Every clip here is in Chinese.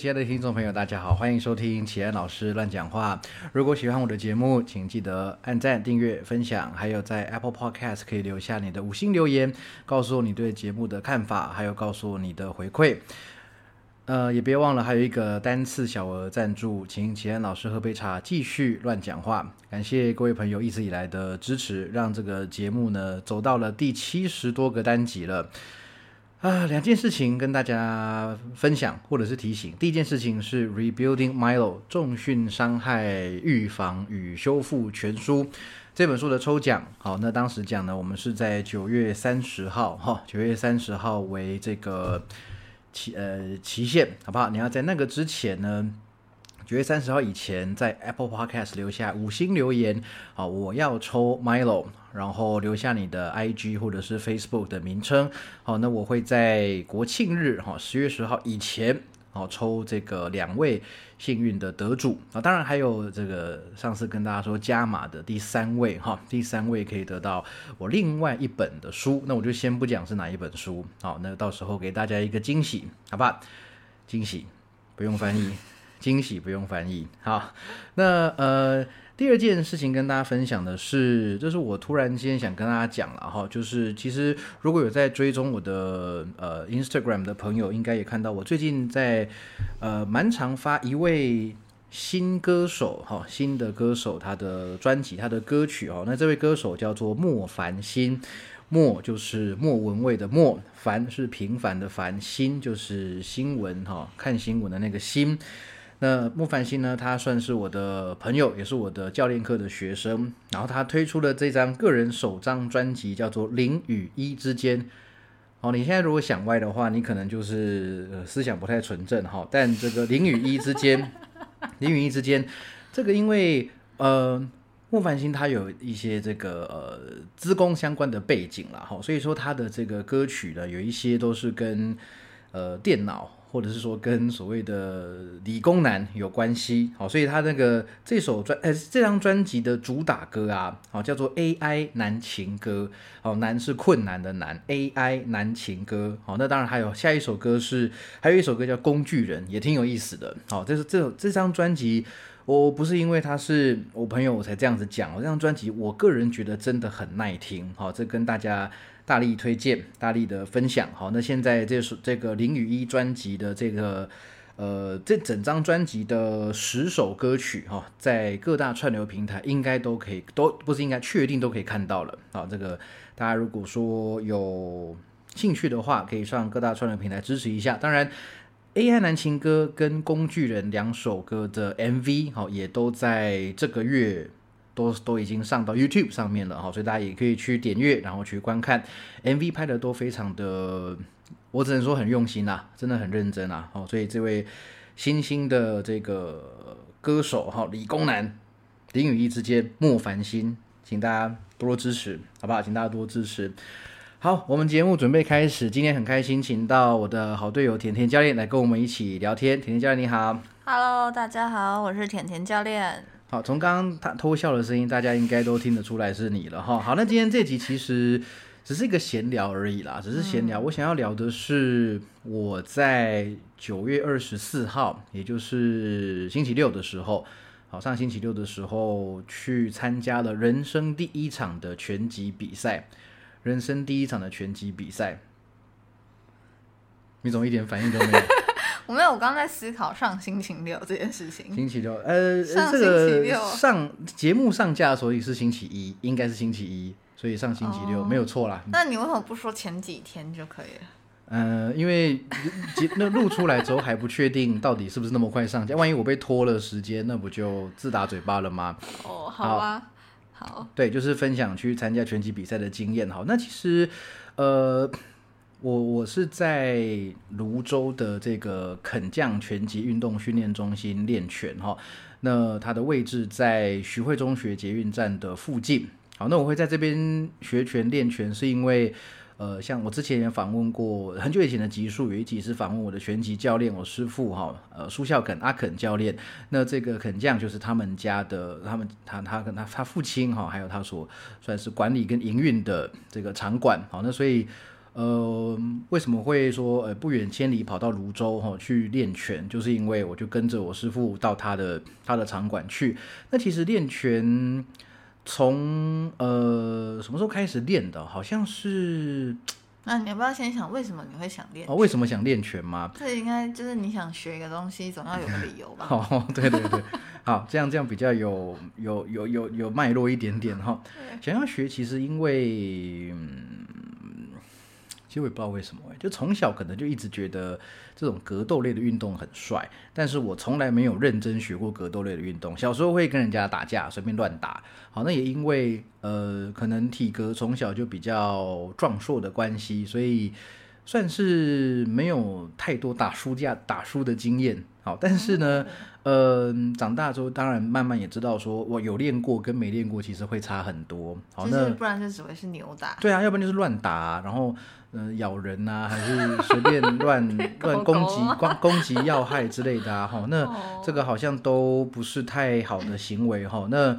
亲爱的听众朋友，大家好，欢迎收听启安老师乱讲话。如果喜欢我的节目，请记得按赞、订阅、分享，还有在 Apple Podcast 可以留下你的五星留言，告诉我你对节目的看法，还有告诉我你的回馈。呃，也别忘了还有一个单次小额赞助，请启安老师喝杯茶，继续乱讲话。感谢各位朋友一直以来的支持，让这个节目呢走到了第七十多个单集了。啊，两件事情跟大家分享或者是提醒。第一件事情是《Rebuilding Milo》重训伤害预防与修复全书这本书的抽奖。好，那当时讲呢，我们是在九月三十号，哈，九月三十号为这个期呃期限，好不好？你要在那个之前呢。九月三十号以前，在 Apple Podcast 留下五星留言，好，我要抽 Milo，然后留下你的 IG 或者是 Facebook 的名称，好，那我会在国庆日，哈，十月十号以前，好，抽这个两位幸运的得主，啊，当然还有这个上次跟大家说加码的第三位，哈，第三位可以得到我另外一本的书，那我就先不讲是哪一本书，好，那到时候给大家一个惊喜，好吧？惊喜不用翻译。惊喜不用翻译，好，那呃，第二件事情跟大家分享的是，这是我突然间想跟大家讲了哈，就是其实如果有在追踪我的呃 Instagram 的朋友，应该也看到我最近在呃蛮常发一位新歌手哈，新的歌手他的专辑他的歌曲哦，那这位歌手叫做莫凡新，莫就是莫文蔚的莫，凡是平凡的凡，新就是新闻哈，看新闻的那个新。那莫凡心呢？他算是我的朋友，也是我的教练课的学生。然后他推出了这张个人首张专辑，叫做《零与一之间》。哦，你现在如果想歪的话，你可能就是思想不太纯正哈。但这个零与一之间，零与一之间，这个因为呃，莫凡心他有一些这个呃资工相关的背景了哈，所以说他的这个歌曲呢，有一些都是跟呃电脑。或者是说跟所谓的理工男有关系，好，所以他那个这首专，呃，这张专辑的主打歌啊，好，叫做 AI 男情歌，好，难是困难的难，AI 男情歌，好，那当然还有下一首歌是，还有一首歌叫工具人，也挺有意思的，好，这是这首这张专辑，我不是因为他是我朋友我才这样子讲，这张专辑我个人觉得真的很耐听，好，这跟大家。大力推荐，大力的分享。好，那现在这首这个林雨一专辑的这个呃，这整张专辑的十首歌曲哈，在各大串流平台应该都可以，都不是应该确定都可以看到了。好，这个大家如果说有兴趣的话，可以上各大串流平台支持一下。当然，AI 男情歌跟工具人两首歌的 MV 好，也都在这个月。都都已经上到 YouTube 上面了哈，所以大家也可以去点阅，然后去观看 MV 拍的都非常的，我只能说很用心呐，真的很认真啊。好，所以这位新兴的这个歌手哈，理工男林与一之间莫凡心，请大家多多支持，好不好？请大家多支持。好，我们节目准备开始，今天很开心，请到我的好队友甜甜教练来跟我们一起聊天。甜甜教练你好，Hello，大家好，我是甜甜教练。好，从刚刚他偷笑的声音，大家应该都听得出来是你了哈。好，那今天这集其实只是一个闲聊而已啦，只是闲聊。我想要聊的是我在九月二十四号，也就是星期六的时候，好，上星期六的时候去参加了人生第一场的拳击比赛，人生第一场的拳击比赛，你怎么一点反应都没有？我没有，我刚刚在思考上星期六这件事情。星期六，呃，这个上节目上架，所以是星期一，应该是星期一，所以上星期六没有错啦。那你为什么不说前几天就可以了？呃，因为节 那录出来之后还不确定到底是不是那么快上架，万一我被拖了时间，那不就自打嘴巴了吗？哦，好啊，好，对，就是分享去参加拳击比赛的经验。好，那其实，呃。我我是在泸州的这个肯将拳击运动训练中心练拳哈，那它的位置在徐汇中学捷运站的附近。好，那我会在这边学拳练拳，是因为呃，像我之前也访问过很久以前的集数，有一集是访问我的拳击教练，我师傅哈，呃，苏孝肯阿肯教练。那这个肯将就是他们家的，他们他他跟他他父亲哈，还有他所算是管理跟营运的这个场馆。好，那所以。呃，为什么会说呃不远千里跑到泸州哈、去练拳，就是因为我就跟着我师傅到他的他的场馆去。那其实练拳从呃什么时候开始练的？好像是那你要不要先想为什么你会想练？哦，为什么想练拳吗？这应该就是你想学一个东西，总要有个理由吧？哦，对对对，好，这样这样比较有有有有有脉络一点点哈。想要学，其实因为，嗯，其实我也不知道为什么欸，就从小可能就一直觉得这种格斗类的运动很帅，但是我从来没有认真学过格斗类的运动。小时候会跟人家打架，随便乱打，好，那也因为呃，可能体格从小就比较壮硕的关系，所以算是没有太多打输架打输的经验。好，但是呢，呃，长大之后当然慢慢也知道，说我有练过跟没练过其实会差很多。好，就是那不然就只会是扭打。对啊，要不然就是乱打、然后嗯、呃咬人啊，还是随便乱 乱攻击、狗狗攻攻击要害之类的啊。哈，那哦这个好像都不是太好的行为哈。那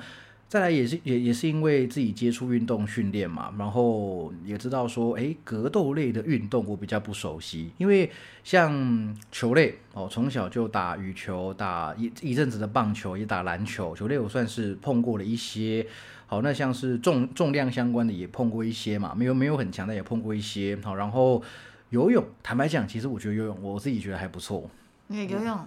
再来也是也也是因为自己接触运动训练嘛，然后也知道说，诶，格斗类的运动我比较不熟悉，因为像球类哦，从小就打羽球，打一一阵子的棒球，也打篮球，球类我算是碰过了一些。好，那像是重重量相关的也碰过一些嘛，没有没有很强的也碰过一些。好，然后游泳，坦白讲，其实我觉得游泳我自己觉得还不错。你的游泳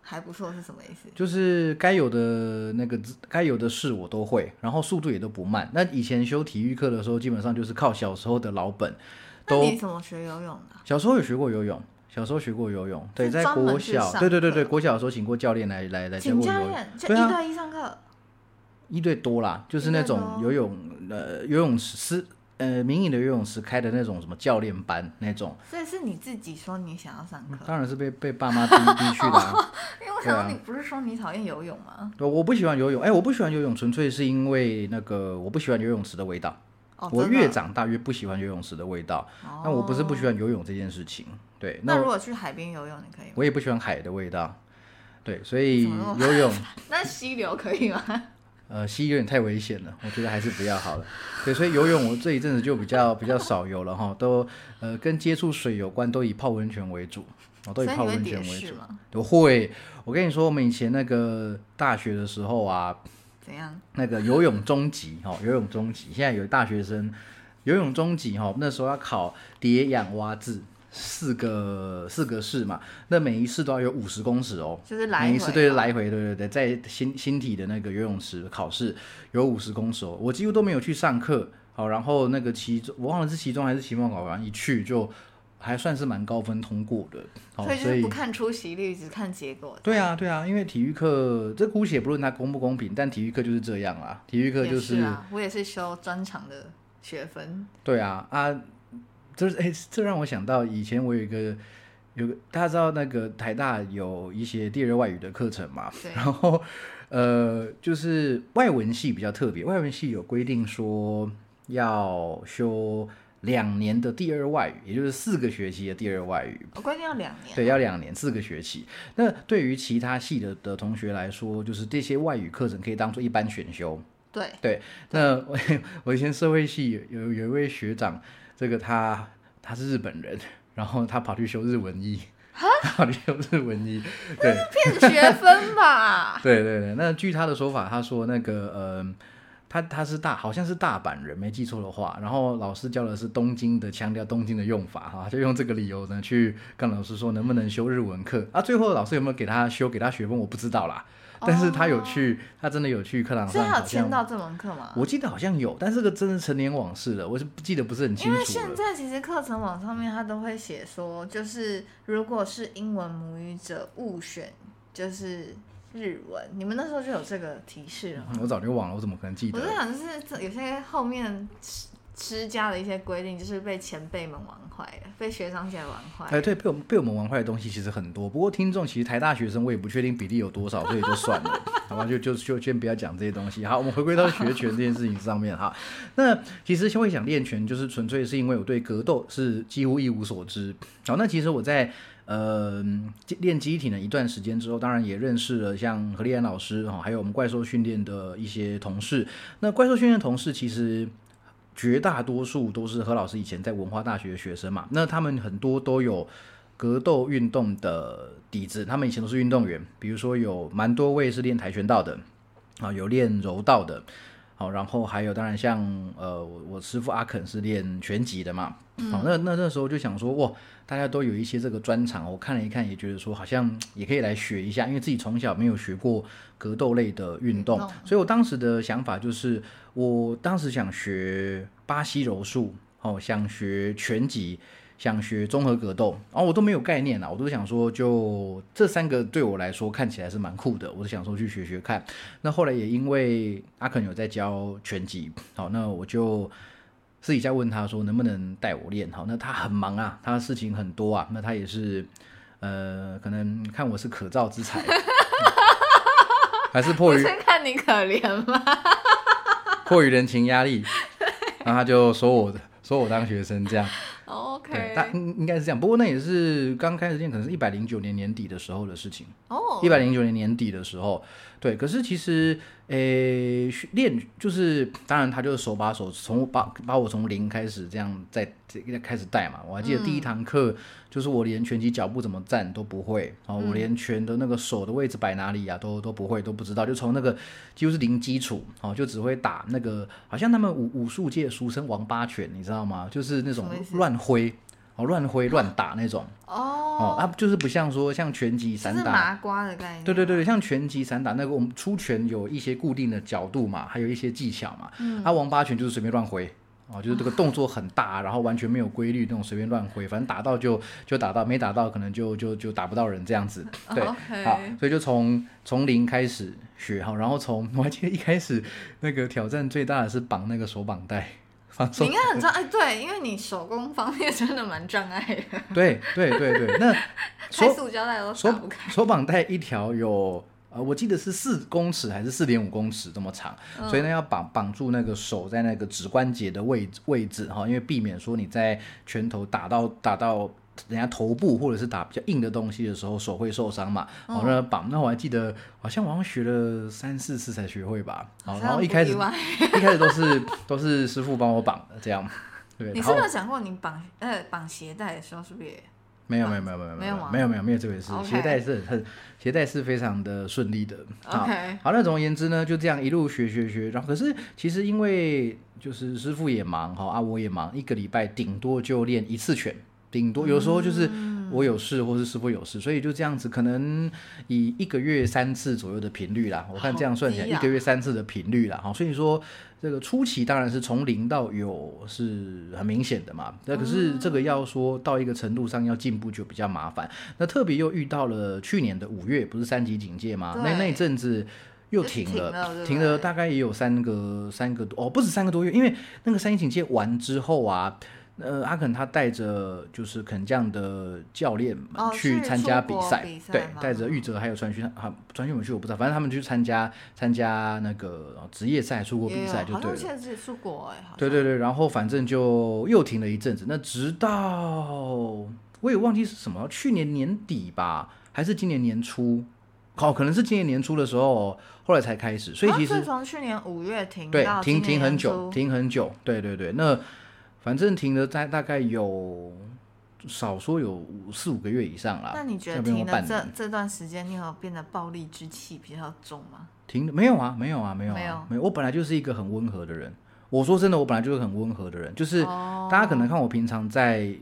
还不错是什么意思？就是该有的那个该有的事我都会，然后速度也都不慢。那以前修体育课的时候，基本上就是靠小时候的老本，那都你怎么学游泳的？小时候有学过游泳，小时候学过游泳，对，在国小，对对对对，国小的时候请过教练来来来教请教过游泳，练就对啊一对一上课，一对多啦，就是那种游泳呃游泳池呃民营的游泳池开的那种什么教练班那种，所以是你自己说你想要上课，当然是被被爸妈逼逼去的、啊。因为我想到你不是说你讨厌游泳吗？对我不喜欢游泳，哎、我不喜欢游泳，纯粹是因为那个我不喜欢游泳池的味道。哦，我越长大越不喜欢游泳池的味道，哦但我不是不喜欢游泳这件事情，对，那那如果去海边游泳，你可以吗？我也不喜欢海的味道，对，所以游泳，那溪流可以吗？呃，溪有点太危险了，我觉得还是不要好了。对，所以游泳我这一阵子就比较比较少游了哈，都呃跟接触水有关，都以泡温泉为主，我、都以泡温泉为主。式吗？我会，我跟你说，我们以前那个大学的时候啊，怎样？那个游泳中级哈，游泳中级，现在有大学生游泳中级哈，那时候要考蝶仰蛙字四个四个式嘛，那每一次都要有五十公尺哦，就是来回每一次对嘛来回，对对对，在新新体的那个游泳池考试有五十公尺哦，我几乎都没有去上课，好，然后那个期中我忘了是期中还是期末考完，一去就还算是蛮高分通过的，好，所以就是不看出席率，只看结果。对啊对啊，因为体育课这姑且不论它公不公平，但体育课就是这样啊，体育课也就是啊，我也是修专长的学分，对啊啊，就是哎，这让我想到以前我有一个有个大家知道那个台大有一些第二外语的课程嘛，对然后呃就是外文系比较特别，外文系有规定说要修两年的第二外语，也就是四个学期的第二外语。我规定要两年。对，要两年，四个学期。那对于其他系的的同学来说，就是这些外语课程可以当做一般选修。对，对，那我 我以前社会系有有有一位学长，这个他他是日本人，然后他跑去修日文医，他 跑去修日文医，对骗学分吧？对对对。那据他的说法，他说那个呃，他他是大好像是大阪人，没记错的话，然后老师教的是东京的，强调东京的用法哈，就用这个理由呢去跟老师说能不能修日文课啊。最后老师有没有给他修给他学分，我不知道啦。但是他有去，他真的有去课堂所以上，好像他有签到这门课吗？我记得好像有，但是这个真的成年往事了，我是不记得不是很清楚因为楚。现在其实课程网上面他都会写说，就是如果是英文母语者误选就是日文，你们那时候就有这个提示了吗？我早就忘了，我怎么可能记得？我在想，就是这有些后面施施加的一些规定，就是被前辈们玩坏了，被学长姐玩坏。哎，对，被我们被我们玩坏的东西其实很多。不过听众其实台大学生，我也不确定比例有多少，所以就算了，好吧？就就就先不要讲这些东西。好，我们回归到学拳这件事情上面哈。那其实会想练拳，就是纯粹是因为我对格斗是几乎一无所知。好，那其实我在呃练机体呢一段时间之后，当然也认识了像何立安老师哈，还有我们怪兽训练的一些同事。那怪兽训练同事其实。绝大多数都是何老师以前在文化大学的学生嘛，那他们很多都有格斗运动的底子，他们以前都是运动员，比如说有蛮多位是练跆拳道的，啊，有练柔道的。好，然后还有当然像呃，我我师傅阿肯是练拳击的嘛，好，那那那时候就想说哇，大家都有一些这个专长，我看了一看，也觉得说好像也可以来学一下，因为自己从小没有学过格斗类的运动，所以我当时的想法就是，我当时想学巴西柔术，哦，想学拳击。想学综合格斗，然后我都没有概念啦，我都想说，就这三个对我来说看起来是蛮酷的，我就想说去学学看。那后来也因为阿肯有在教拳击，好，那我就私底下问他说能不能带我练，好，那他很忙啊，他的事情很多啊，那他也是呃，可能看我是可造之才，还是迫于看你可怜吗？迫于人情压力，然后他就说我说我当学生这样。但应应该是这样，不过那也是刚开始练，可能是一百零九年年底的时候的事情。哦，一百零九年年底的时候，对，可是其实。诶，练就是，当然他就是手把手，从把把我从零开始这样在这开始带嘛。我还记得第一堂课就是我连拳击脚步怎么站都不会，哦，我连拳的那个手的位置摆哪里啊，都都不会，都不知道，就从那个几乎是零基础，哦，就只会打那个，好像他们武武术界俗称王八拳，你知道吗？就是那种乱挥。哦，乱挥乱打那种。哦，哦，啊，就是不像说像拳击散打。麻瓜的概念，对对对，像拳击散打那个，我们出拳有一些固定的角度嘛，还有一些技巧嘛，嗯，啊，王八拳就是随便乱挥，哦，就是这个动作很大，然后完全没有规律那种随便乱挥，反正打到就就打到，没打到可能就就就打不到人这样子，对，好，所以就从从零开始学哈，然后从我还记得一开始那个挑战最大的是绑那个手绑带。你应该很障碍，对，因为你手工方面真的蛮障碍的。对对对对，那 开塑胶带都手不开。手绑带一条有呃，我记得是四公尺还是四点五公尺这么长，所以呢要绑绑住那个手在那个指关节的位置位置哈，因为避免说你在拳头打到打到。人家头部或者是打比较硬的东西的时候，手会受伤嘛？好，那绑，那我还记得，好像我好像学了三四次才学会吧。好，然后一开始 一开始都是都是师傅帮我绑的，这样。对。你是不是讲过你绑呃绑鞋带的时候是不是也？没有没有没有没有没有没有没有没有这回事，鞋带是很鞋带是非常的顺利的。OK。好，那总而言之呢，就这样一路学学学，然后可是其实因为就是师傅也忙哈啊我也忙，一个礼拜顶多就练一次拳。顶多有时候就是我有事，或是师傅有事，所以就这样子，可能以一个月三次左右的频率啦。我看这样算起来，一个月三次的频率啦。哈，所以说这个初期当然是从零到有是很明显的嘛。那可是这个要说到一个程度上要进步就比较麻烦。那特别又遇到了去年的五月，不是三级警戒吗？那那一阵子又停了，停了大概也有三个三个多哦，不止三个多月，因为那个三级警戒完之后啊。呃，阿肯他带着就是肯将的教练去参加比赛，对，带着玉泽还有传讯，啊传讯我去我不知道，反正他们去参加参加那个职业赛出国比赛就对了。现在出国哎，对对对，然后反正就又停了一阵子，那直到我也忘记是什么，去年年底吧，还是今年年初？哦，可能是今年年初的时候，后来才开始，所以其实从去年五月停，对，停停很久，停很久，对对对，那。反正停了在大概有少说有四五个月以上了。那你觉得停了这这段时间，你有变得暴力之气比较重吗？停没有啊，没有啊，没有，没有，没有。我本来就是一个很温和的人。我说真的，我本来就是很温和的人。就是大家可能看我平常在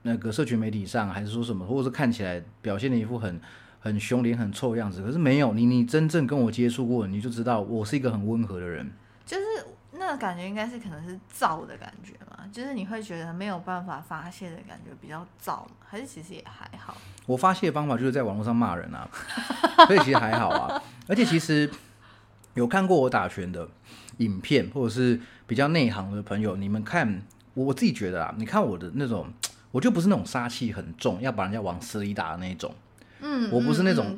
那个社群媒体上，还是说什么，或者是看起来表现的一副很很凶、脸很臭的样子。可是没有你，你真正跟我接触过，你就知道我是一个很温和的人。就是。那个感觉应该是可能是燥的感觉嘛，就是你会觉得没有办法发泄的感觉比较燥，还是其实也还好。我发泄的方法就是在网络上骂人啊，所以其实还好啊。而且其实有看过我打拳的影片，或者是比较内行的朋友，你们看我自己觉得啊，你看我的那种，我就不是那种杀气很重，要把人家往死里打的那种。嗯，我不是那种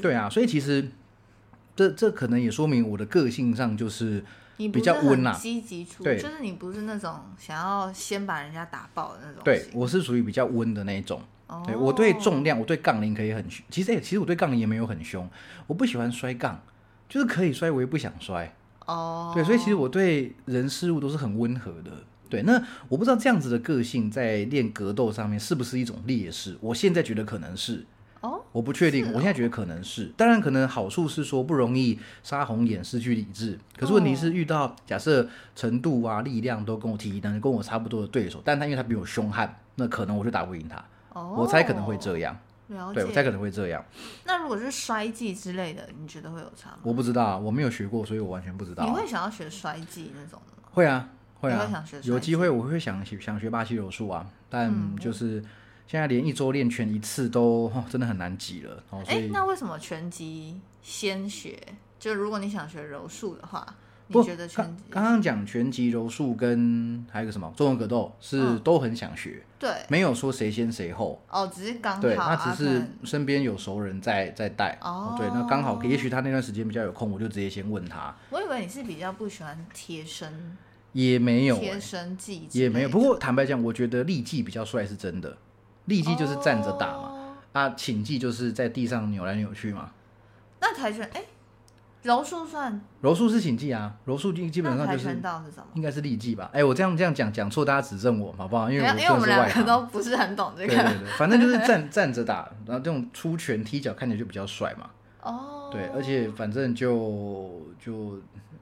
对啊。所以其实这这可能也说明我的个性上就是。你比较温呐，积极处，就是你不是那种想要先把人家打爆的那种。对，我是属于比较温的那种。对我对重量，我对杠铃可以很凶。其实，其实我对杠铃也没有很凶。我不喜欢摔杠，就是可以摔，我也不想摔。哦，对，所以其实我对人事物都是很温和的。对，那我不知道这样子的个性在练格斗上面是不是一种劣势？我现在觉得可能是，哦，我不确定，哦我现在觉得可能是。当然，可能好处是说不容易杀红眼、失去理智。可是问题是遇到假设程度啊、力量都跟我体能跟我差不多的对手，但他因为他比我凶悍，那可能我就打不赢他。哦，我猜可能会这样，了对我猜。可能会这样。那如果是摔技之类的，你觉得会有差吗？我不知道啊，我没有学过，所以我完全不知道啊。你会想要学摔技那种的吗？会啊，会啊会，有机会我会想学想学巴西柔术啊，但就是现在连一周练拳一次都、哦、真的很难挤了哦，那为什么拳击先学？就如果你想学柔术的话，你不觉得拳击？刚刚刚讲拳击、柔术跟还有个什么中文格斗是嗯。都很想学，对。没有说谁先谁后。哦，只是刚好对，啊他只是身边有熟人在在带哦对，那刚好，也许他那段时间比较有空，我就直接先问他，我以为你是比较不喜欢贴身。也没有、贴欸，身技，也没有。不过坦白讲，我觉得力技比较帅是真的，力技就是站着打嘛，哦啊，请技就是在地上扭来扭去嘛。那跆拳哎，柔术算，柔术是请技啊，柔术基基本上就是拳道是什么？应该是立技吧？哎、我这样这样讲讲错，大家指正我好不好？因为因为我们两个。都不是很懂这个。对对对，反正就是站站着打，然后这种出拳踢脚看起来就比较帅嘛。哦，对，而且反正就就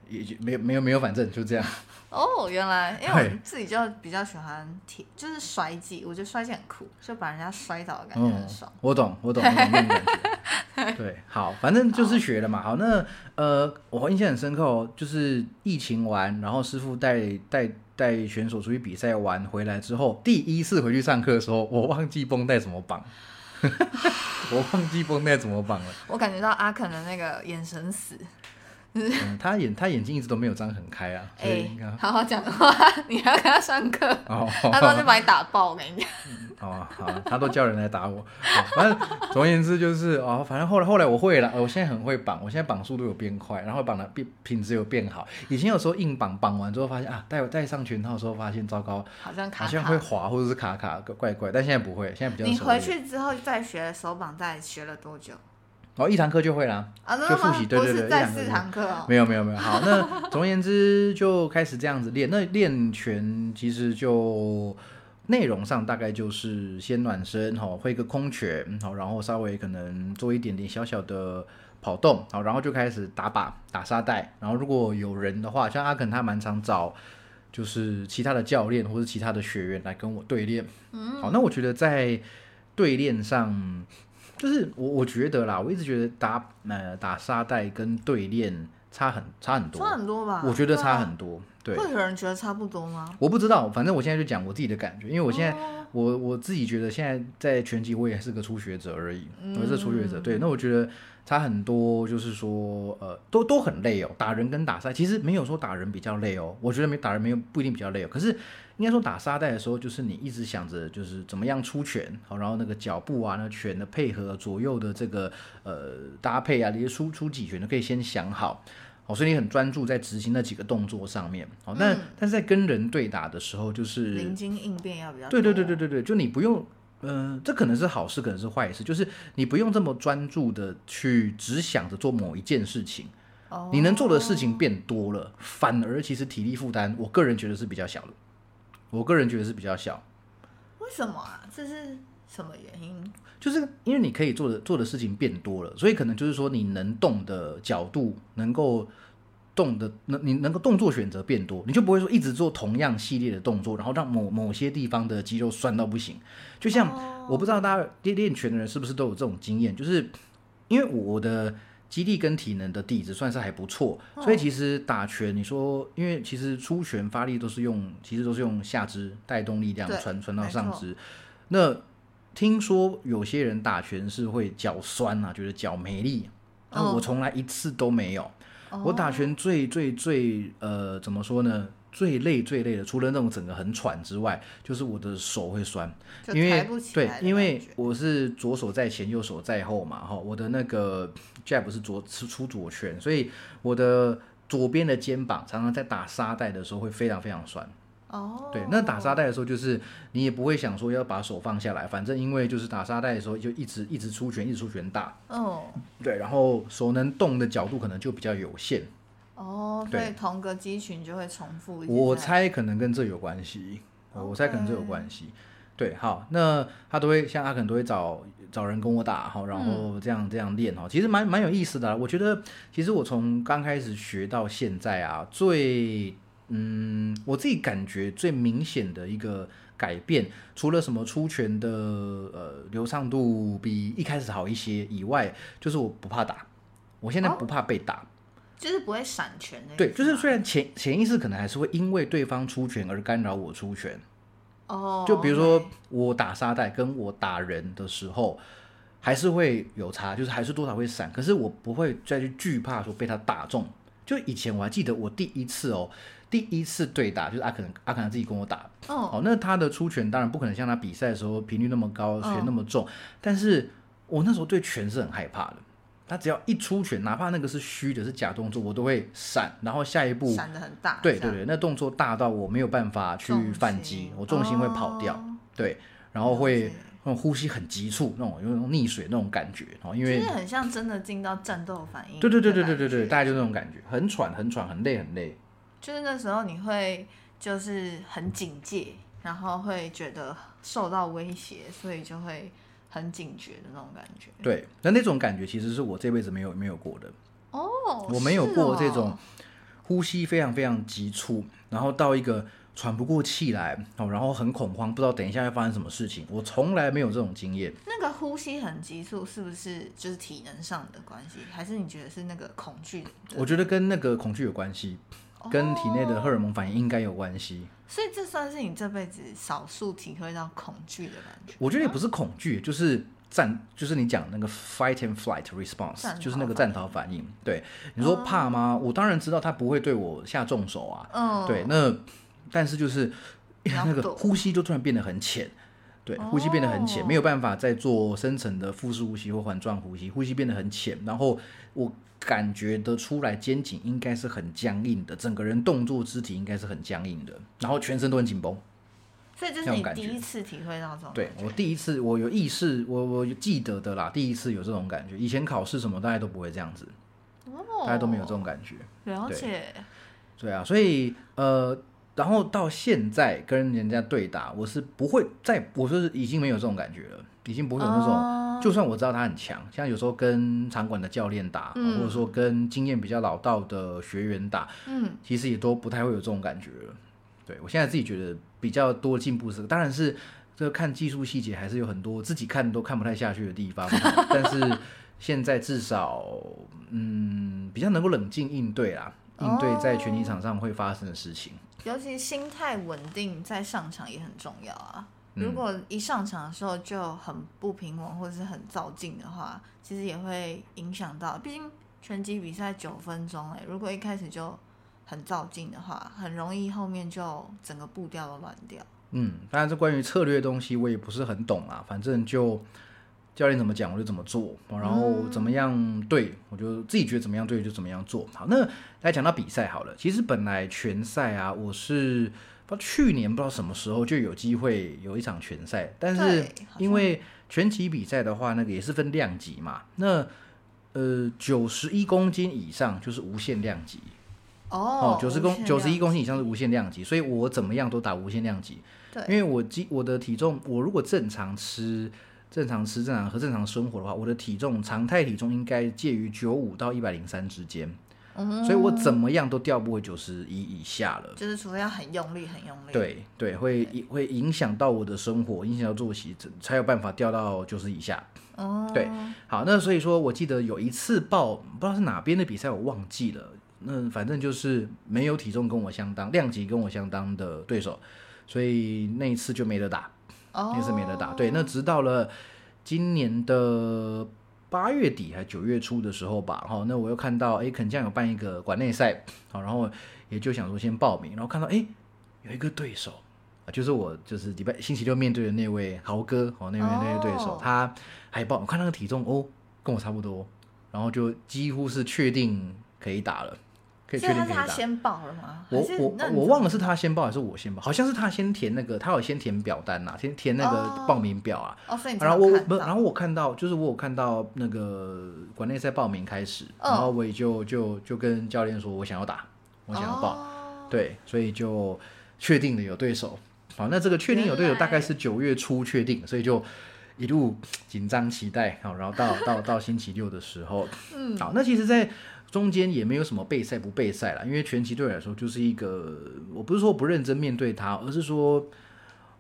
也就没有没有没有，反正就这样。哦，原来因为对我自己就比较喜欢贴，就是摔技，我觉得摔技很酷，就把人家摔倒的感觉很爽。我懂，我懂，我懂那种感觉。对，好，反正就是学了嘛。好，那呃，我印象很深刻哦，就是疫情完，然后师傅带带带选手出去比赛完回来之后，第一次回去上课的时候，我忘记绷带怎么绑，我忘记绷带怎么绑了。我感觉到阿肯的那个眼神死，嗯，他眼他眼睛一直都没有张很开啊，哎、好好讲话，你要跟他上课，哦，他都就把你打爆，我跟你讲。哦，好，他都叫人来打我。反正总而言之就是哦，反正后来后来我会了，我现在很会绑，我现在绑速度有变快，然后绑的变品质有变好。以前有时候硬绑，绑完之后发现啊，戴戴上拳套的时候发现糟糕，好像卡好像。会滑或者是卡卡怪怪，但现在不会，现在比较你回。去之后再学手绑带，学了多久？然后一堂课就会啦。啊，就？复习对对对一两个四堂课哦。没有没有没有，好，那总而言之就开始这样子练。那练拳其实就内容上大概就是先暖身，哈，会一个空拳，好，然后稍微可能做一点点小小的跑动，好，然后就开始打靶、打沙袋。然后如果有人的话，像阿肯他蛮常找就是其他的教练或者其他的学员来跟我对练。嗯，好，那我觉得在对练上。就是我我觉得啦，我一直觉得打呃打沙袋跟对练差很差很多，差很多吧？我觉得差很多。对，会有人觉得差不多吗？我不知道，反正我现在就讲我自己的感觉，因为我现在、哦我我自己觉得现在在拳击我也是个初学者而已，我是初学者。嗯对，那我觉得差很多，就是说呃都都很累哦，打人跟打沙其实没有说打人比较累哦，我觉得没打人没有不一定比较累哦，可是应该说打沙袋的时候，就是你一直想着就是怎么样出拳，好，然后那个脚步啊，那拳的配合左右的这个呃搭配啊，你的出出几拳都可以先想好。哦，所以你很专注在执行那几个动作上面。哦，那、嗯但是在跟人对打的时候，就是临机应变要比较对对对多对对对，就你不用，呃，这可能是好事，可能是坏事，就是你不用这么专注的去只想着做某一件事情，哦你能做的事情变多了，反而其实体力负担，我个人觉得是比较小的。我个人觉得是比较小，为什么啊？这是什么原因？就是因为你可以做的做的事情变多了，所以可能就是说你能动的角度能够动的，能你能够动作选择变多，你就不会说一直做同样系列的动作，然后让某某些地方的肌肉酸到不行。就像、哦我不知道大家练练拳的人是不是都有这种经验，就是因为我的肌力跟体能的底子算是还不错，所以其实打拳，你说因为其实出拳发力都是用，其实都是用下肢带动力量传传到上肢，那。听说有些人打拳是会脚酸啊，觉得脚没力，那哦我从来一次都没有。我打拳最最最呃怎么说呢？最累最累的，除了那种整个很喘之外，就是我的手会酸，因为对因为我是左手在前，右手在后嘛，哈，我的那个 jab 是左是出左拳，所以我的左边的肩膀常常在打沙袋的时候会非常非常酸。哦，对，那打沙袋的时候，就是你也不会想说要把手放下来，反正因为就是打沙袋的时候就一直一直出拳，一直出拳打，哦对，然后手能动的角度可能就比较有限。哦，所对以同个肌群就会重复一直在。我猜可能跟这有关系，呃我猜可能这有关系。对，好，那他都会像他可能都会找找人跟我打哈，然嗯后这样这样练哈，其实蛮蛮有意思的啊、我觉得其实我从刚开始学到现在啊，最嗯，我自己感觉最明显的一个改变，除了什么出拳的呃流畅度比一开始好一些以外，就是我不怕打，我现在哦不怕被打。就是不会闪拳的。对，就是虽然潜潜意识可能还是会因为对方出拳而干扰我出拳，哦，就比如说我打沙袋跟我打人的时候，还是会有差，就是还是多少会闪，可是我不会再去惧怕说被他打中。就以前我还记得我第一次哦，第一次对打就是阿肯阿可能自己跟我打，哦，哦，那他的出拳当然不可能像他比赛的时候频率那么高，拳那么重，但是我那时候对拳是很害怕的。他只要一出拳，哪怕那个是虚的，是假动作，我都会闪，然后下一步闪的很大。对对对，那动作大到我没有办法去反击，我重心会跑掉，哦对，然后会那种呼吸很急促，那种有那种溺水那种感觉，哦，因为就是很像真的进到战斗反应。对对对对对对对，大概就那种感觉，很喘很喘，很累很累，就是那时候你会就是很警戒，然后会觉得受到威胁，所以就会很警觉的那种感觉。对，那那种感觉其实是我这辈子没有没有过的，哦，我没有过这种呼吸非常非常急促，然后到一个喘不过气来，哦，然后很恐慌，不知道等一下要发生什么事情，我从来没有这种经验。那个呼吸很急促，是不是就是体能上的关系，还是你觉得是那个恐惧？我觉得跟那个恐惧有关系，跟体内的荷尔蒙反应应该有关系。所以这算是你这辈子少数体会到恐惧的感觉。我觉得也不是恐惧，就是战，就是你讲那个 fight and flight response，就是那个战逃反应。对，你说怕吗？我当然知道他不会对我下重手啊。嗯，对，那但是就是那个呼吸就突然变得很浅。对，呼吸变得很浅，哦没有办法再做深层的腹式呼吸或环状呼吸，呼吸变得很浅，然后我感觉得出来肩颈应该是很僵硬的，整个人动作肢体应该是很僵硬的，然后全身都很紧绷。所以这是你第一次体会到这种对我第一次，我有意识，我我记得的啦，第一次有这种感觉。以前考试什么大家都不会这样子，哦，大家都没有这种感觉。对了解。对啊，所以呃，然后到现在跟人家对打，我是不会再，我是已经没有这种感觉了，已经不会有那种。哦就算我知道他很强，像有时候跟场馆的教练打，嗯或者说跟经验比较老道的学员打，嗯，其实也都不太会有这种感觉了。对我现在自己觉得比较多进步是，当然是这个看技术细节还是有很多自己看都看不太下去的地方，但是现在至少嗯比较能够冷静应对啦，应对在拳击场上会发生的事情。尤其心态稳定，在上场也很重要啊。嗯如果一上场的时候就很不平稳或者是很躁进的话，其实也会影响到。毕竟拳击比赛九分钟，哎，如果一开始就很躁进的话，很容易后面就整个步调都乱掉。嗯，当然这关于策略的东西我也不是很懂啊，反正就教练怎么讲我就怎么做，然后怎么样对我就自己觉得怎么样对就怎么样做。好，那来讲到比赛好了，其实本来拳赛啊，我是不知道去年不知道什么时候就有机会有一场拳赛，但是因为拳击比赛的话，那个也是分量级嘛，那呃九十一公斤以上就是无限量级。哦哦，九十公九十一公公斤以上是无限量级，所以我怎么样都打无限量级。对因为我肌我的体重，我如果正常吃、正常吃、正常喝、正常生活的话，我的体重常态体重应该介于九五到一百零三之间，嗯所以我怎么样都掉不回九十一以下了。就是除非要很用力、很用力。，对对，会会影响到我的生活，影响到作息，才有办法掉到九十以下。哦，对好，那所以说我记得有一次报，不知道是哪边的比赛，我忘记了。那反正就是没有体重跟我相当、量级跟我相当的对手，所以那一次就没得打，哦，那次没得打。对，那直到了今年的八月底还九月初的时候吧，哈，那我又看到哎，肯将有办一个馆内赛，好，然后也就想说先报名，然后看到哎有一个对手。啊就是我，就是礼拜星期六面对的那位豪哥，哦，那位那位对手，哦他还报，我看那个体重哦，跟我差不多，然后就几乎是确定可以打了。可以所以他是他确定可以打。先报了吗？我我那我忘了是他先报还是我先报，好像是他先填那个，他有先填表单呐、先填那个哦报名表啊。哦，所以然后我我不，然后我看到就是我有看到那个馆内赛报名开始，嗯然后我也就就就跟教练说我想要打，我想要报，哦对，所以就确定了有对手。好，那这个确定有对手大概是九月初确定，所以就一路紧张期待，好，然后到到到星期六的时候，嗯，好，那其实，在中间也没有什么备赛不备赛啦，因为拳击对我来说就是一个，我不是说不认真面对它，而是说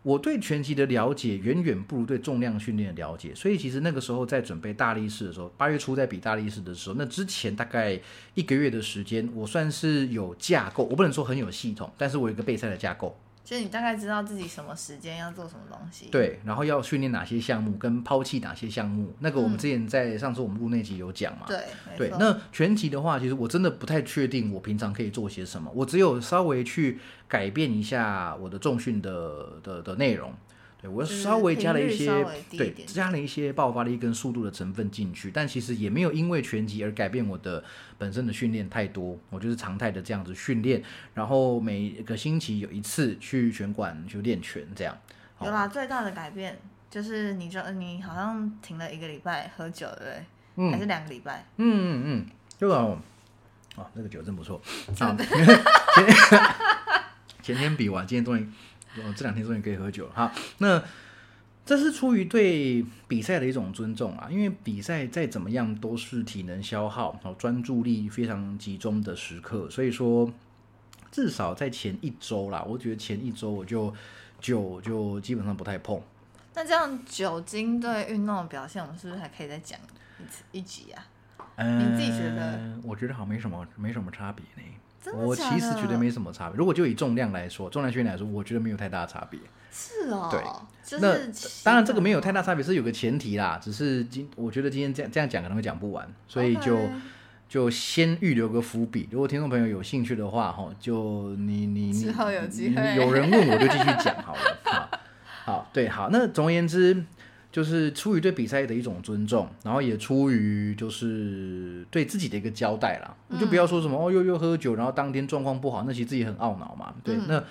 我对拳击的了解远远不如对重量训练的了解，所以其实那个时候在准备大力士的时候，八月初在比大力士的时候，那之前大概一个月的时间，我算是有架构，我不能说很有系统，但是我有一个备赛的架构。就是你大概知道自己什么时间要做什么东西。，对，然后要训练哪些项目，跟抛弃哪些项目，那个我们嗯之前在上次我们录那集有讲嘛。对，没对，那全集的话，其实我真的不太确定我平常可以做些什么，我只有稍微去改变一下我的重训的的的内容。对我稍微加了一些对加了一些爆发力跟速度的成分进去，但其实也没有因为拳击而改变我的本身的训练太多。我就是常态的这样子训练，然后每个星期有一次去拳馆去练拳，这样。好有啦，最大的改变就是你就你好像停了一个礼拜喝酒，对不对？嗯还是两个礼拜？嗯嗯嗯，这个哦，哦，那个酒真不错。啊，前前天比完，今天终于，我这两天终于可以喝酒了。好，那这是出于对比赛的一种尊重啊，因为比赛再怎么样都是体能消耗，好专注力非常集中的时刻，所以说至少在前一周啦，我觉得前一周我就酒就基本上不太碰。那这样酒精对运动的表现，我们是不是还可以再讲一次一集啊？嗯，你自己觉得？我觉得好像没什么没什么差别呢。真的我其实觉得没什么差别。如果就以重量来说，重量训练来说，我觉得没有太大差别。是哦，对，就那是当然这个没有太大差别是有个前提啦，只是今我觉得今天这样这样讲可能会讲不完，所以就就先预留个伏笔。如果听众朋友有兴趣的话，哈，就你你你之后有机会有人问我就继续讲好了。好，好，对，好。那总而言之，就是出于对比赛的一种尊重，然后也出于就是对自己的一个交代啦。你就不要说什么哦，又又喝酒，然后当天状况不好，那其实自己很懊恼嘛。对，嗯那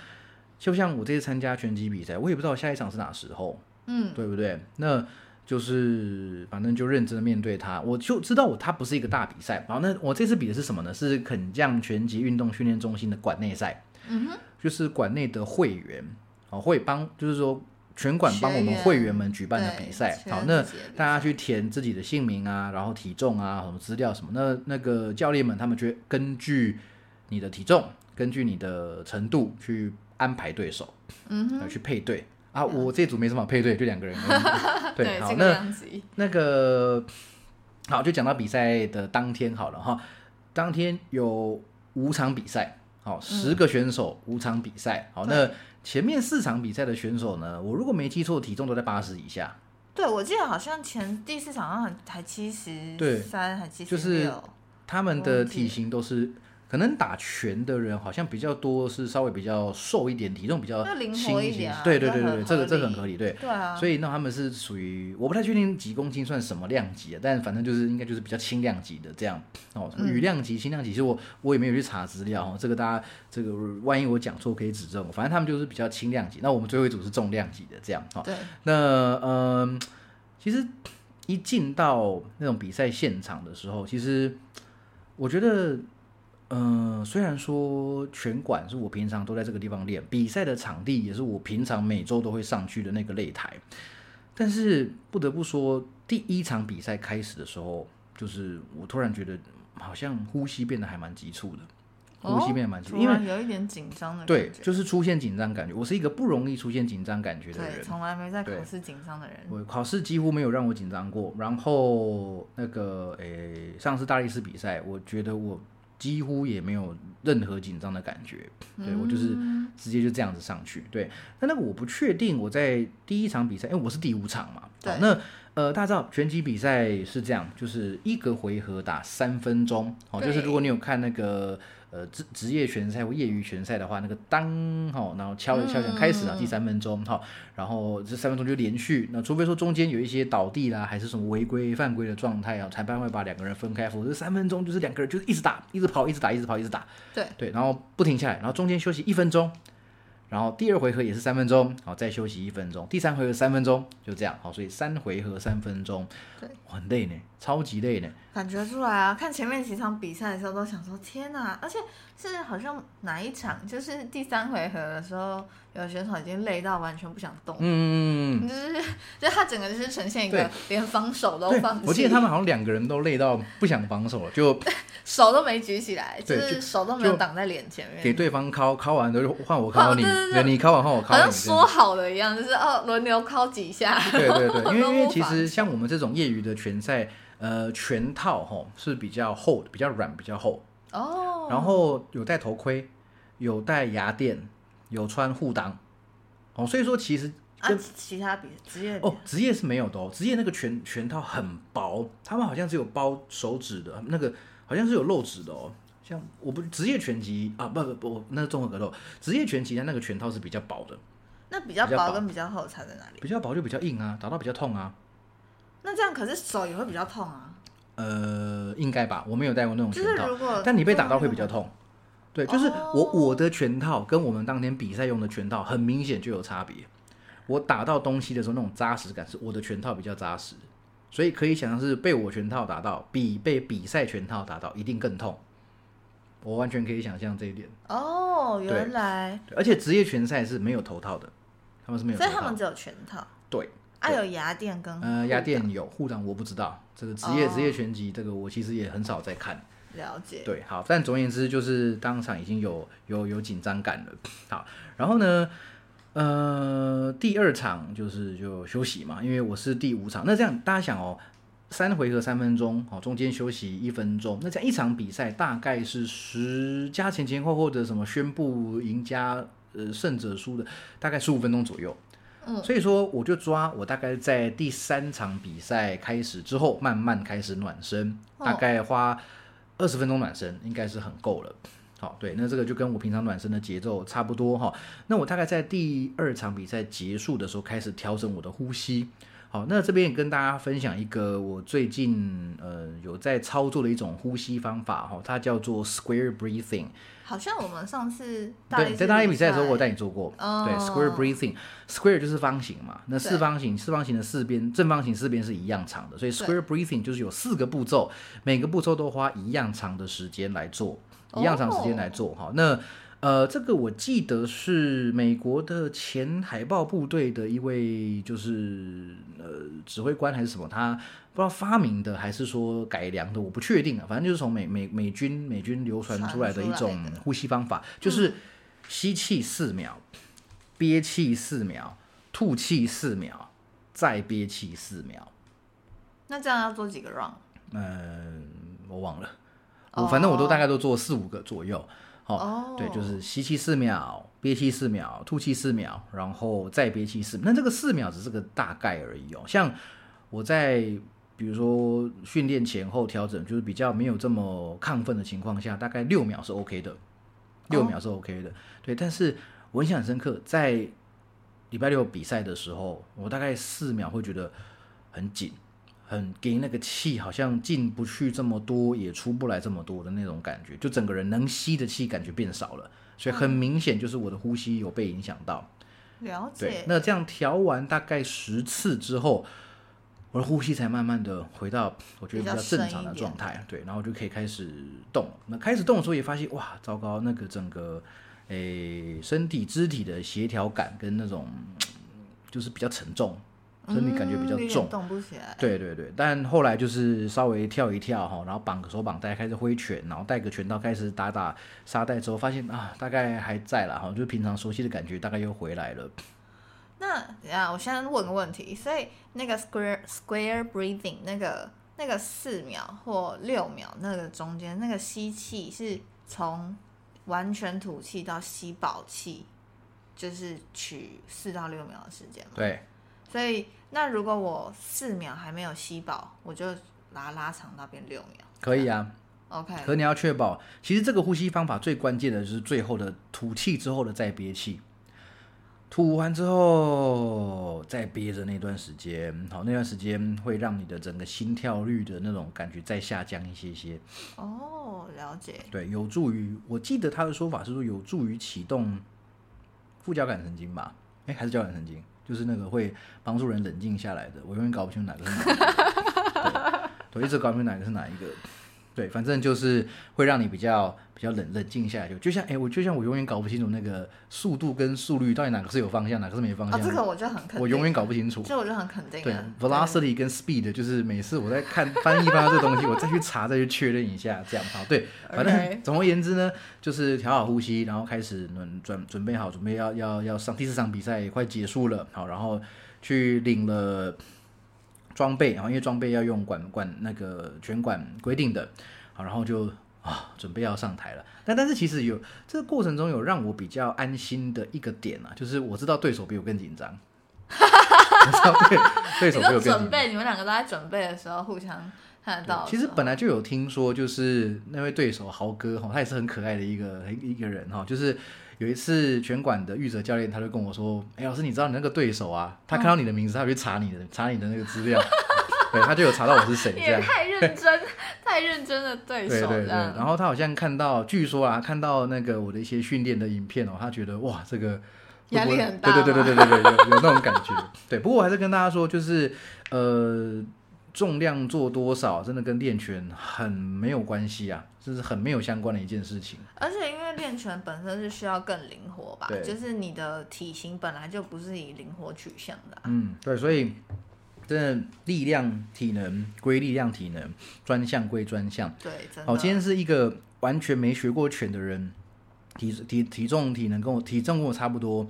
就像我这次参加拳击比赛，我也不知道下一场是哪时候。嗯，对不对？那就是反正就认真的面对他，我就知道我它不是一个大比赛。然后那我这次比的是什么呢？是肯将拳击运动训练中心的馆内赛，嗯哼，就是馆内的会员哦会帮，就是说拳馆帮我们会员们举办的比赛。好，那大家去填自己的姓名啊，然后体重啊，什么资料什么，那那个教练们他们就会根据你的体重，根据你的程度去安排对手，嗯哼，呃去配对。啊，我这组没什么好配对，就两个人。对，好，那，那个好，就讲到比赛的当天好了哈。当天有五场比赛，好，十个选手，五场比赛。好，那前面四场比赛的选手呢，我如果没记错，体重都在八十以下。对我记得好像前第四场好像才七十对三还七十就是六，他们的体型都是，可能打拳的人好像比较多，是稍微比较瘦一点，体重比较轻一点啊对对对对对，这个这个很合理，对。对啊，所以那他们是属于我不太确定几公斤算什么量级啊，但反正就是应该就是比较轻量级的这样哦，什么羽量级、轻量级，其实我我也没有去查资料哦，这个大家这个万一我讲错可以指正我，反正他们就是比较轻量级，那我们最后一组是重量级的这样哦。对，那嗯、其实一进到那种比赛现场的时候，其实我觉得。嗯，虽然说拳馆是我平常都在这个地方练，比赛的场地也是我平常每周都会上去的那个擂台，但是不得不说，第一场比赛开始的时候，就是我突然觉得好像呼吸变得还蛮急促的，呼吸变得蛮急促，因为有一点紧张的感，觉，对就是出现紧张感觉。我是一个不容易出现紧张感觉的对，人，从来没在考试紧张的人，我考试几乎没有让我紧张过。然后那个诶，上次大力士比赛，我觉得我几乎也没有任何紧张的感觉。对我就是嗯直接就这样子上去。对，那那个我不确定我在第一场比赛，因为我是第五场嘛。对那呃，大家知道拳击比赛是这样，就是一个回合打三分钟。哦、就是如果你有看那个。呃呃职职业拳赛或业余拳赛的话，那个当哈，然后敲一敲响开始啊，第三分钟哈，然后这三分钟就连续，那除非说中间有一些倒地啦，还是什么违规犯规的状态啊，裁判会把两个人分开，否则三分钟就是两个人就是一直打，一直跑，一直打，一直跑，一直打，对对，然后不停下来，然后中间休息一分钟。然后第二回合也是三分钟，好再休息一分钟。第三回合三分钟，就这样好，所以三回合三分钟，对，很累呢，超级累呢。感觉出来啊，看前面几场比赛的时候都想说天哪，而且是好像哪一场，就是第三回合的时候，有选手已经累到完全不想动，嗯，就是 就他整个就是呈现一个连防守都放弃。我记得他们好像两个人都累到不想防守了，就 手都没举起来，就是手都没有挡在脸前面，给对方敲敲完就换我敲你，对你敲完换我敲，好像说好的一样，就是哦轮流敲几下。对对对，因为因为其实像我们这种业余的拳赛。呃，拳套吼是比较厚的，比较软，比较厚哦。然后有戴头盔，有戴牙垫，有穿护裆哦。所以说其实跟其他比职业哦，职业是没有的哦。职业那个拳拳套很薄，他们好像是有包手指的那个，好像是有漏指的哦。像我不职业拳击啊，不不不，那是综合格斗。职业拳击它那个拳套是比较薄的。那比较薄跟比较厚差在哪里？比较薄就比较硬啊，打到比较痛啊。那这样可是手也会比较痛啊。呃，应该吧，我没有戴过那种拳套。如果但你被打到会比较痛。对，就是我我的拳套跟我们当天比赛用的拳套很明显就有差别。我打到东西的时候，那种扎实感是我的拳套比较扎实，所以可以想象是被我拳套打到比被比赛拳套打到一定更痛。我完全可以想象这一点。哦，原来。而且职业拳赛是没有头套的，他们是没有。所以他们只有拳套。对。啊，有牙垫跟呃牙垫有护裆，我不知道这个职业职业拳击这个我其实也很少在看。了解。对，好，但总而言之就是当场已经有有有紧张感了。好，然后呢，呃，第二场就是就休息嘛，因为我是第五场。那这样大家想哦，三回合三分钟，好，中间休息一分钟，那这样一场比赛大概是十加前前后后的什么宣布赢家呃胜者输的，大概十五分钟左右。所以说，我就抓我大概在第三场比赛开始之后，慢慢开始暖身，大概花二十分钟暖身，应该是很够了。好，对，那这个就跟我平常暖身的节奏差不多哈。那我大概在第二场比赛结束的时候，开始调整我的呼吸。好，那这边也跟大家分享一个我最近呃有在操作的一种呼吸方法哈，它叫做 Square Breathing。好像我们上次对在大力比赛的时候，我带你做过。哦。对，square breathing，square 就是方形嘛，那四方形，四方形的四边，正方形四边是一样长的，所以 square breathing 就是有四个步骤，每个步骤都花一样长的时间来做，一样长时间来做。哈，那呃，这个我记得是美国的前海豹部队的一位，就是呃指挥官还是什么，他。不知道发明的还是说改良的，我不确定啊。反正就是从美美美军美军流传出来的一种呼吸方法，就是吸气四秒，憋气四秒，吐气四秒，再憋气四秒。那这样要做几个 round？嗯，我忘了，我反正我都大概都做四五个左右。哦，对，就是吸气四秒，憋气四秒，吐气四秒，然后再憋气四。那这个四秒只是个大概而已哦。像我在。比如说训练前后调整，就是比较没有这么亢奋的情况下，大概六秒是 OK 的，六秒是 OK 的。对，但是我印象很深刻，在礼拜六比赛的时候，我大概四秒会觉得很紧，很给那个气好像进不去这么多，也出不来这么多的那种感觉，就整个人能吸的气感觉变少了，所以很明显就是我的呼吸有被影响到。了解。那这样调完大概十次之后。我的呼吸才慢慢的回到我觉得比较正常的状态，对，然后就可以开始动。那开始动的时候也发现，哇，糟糕，那个整个诶身体肢体的协调感跟那种就是比较沉重，身体感觉比较重，动不起来。对对对，但后来就是稍微跳一跳哈，然后绑个手绑带，开始挥拳，然后带个拳套开始打打沙袋之后，发现啊，大概还在了哈，就平常熟悉的感觉大概又回来了。那等下，我先问个问题，所以那个 square square breathing 那个那个四秒或六秒那个中间那个吸气是从完全吐气到吸饱气，就是取四到六秒的时间吗？对。所以那如果我四秒还没有吸饱，我就把它拉长到变六秒。可以啊。OK，可你要确保，其实这个呼吸方法最关键的就是最后的吐气之后的再憋气，吐完之后再憋着那段时间，好，那段时间会让你的整个心跳率的那种感觉再下降一些些，哦，了解。对，有助于，我记得他的说法是说有助于启动副交感神经吧，哎，还是交感神经，就是那个会帮助人冷静下来的，我永远搞不清楚哪个是哪一个，我一直搞不清哪个是哪一个。对，反正就是会让你比较比较冷冷静下来，就就像哎，我就像我永远搞不清楚那个速度跟速率到底哪个是有方向，哪个是没方向。啊，这个我就很肯定。我永远搞不清楚。这我就很肯定。对，velocity 跟 speed 就是每次我在看翻译翻到这东西，我再去查再去确认一下，这样好。对，反正 总而言之呢，就是调好呼吸，然后开始准准准备好，准备要要要上第四场比赛也快结束了，好，然后去领了。装备，然后因为装备要用管管那个拳管规定的，好，然后就啊准备要上台了。但但是其实有这个过程中有让我比较安心的一个点啊，就是我知道对手比我更紧张。对，对手比我更准备，你们两个都在准备的时候互相看得到。其实本来就有听说，就是那位对手豪哥哈，他也是很可爱的一个一个人哈，就是。有一次拳馆的玉泽教练，他就跟我说：“哎，老师，你知道你那个对手啊？他看到你的名字，他去查你的，查你的那个资料，对，他就有查到我是谁。”也太认真，太认真的对手。对对对。然后他好像看到，据说啊，看到那个我的一些训练的影片哦，他觉得哇，这个压力很大。对对对对对对对，有有那种感觉。对，不过我还是跟大家说，就是呃。重量做多少，真的跟练拳很没有关系啊，这是很没有相关的一件事情。而且因为练拳本身是需要更灵活吧，就是你的体型本来就不是以灵活取向的。嗯，对，所以真的力量体能归力量体能，专项归专项。对，好，今天是一个完全没学过拳的人，体体体重体能跟我体重跟我差不多，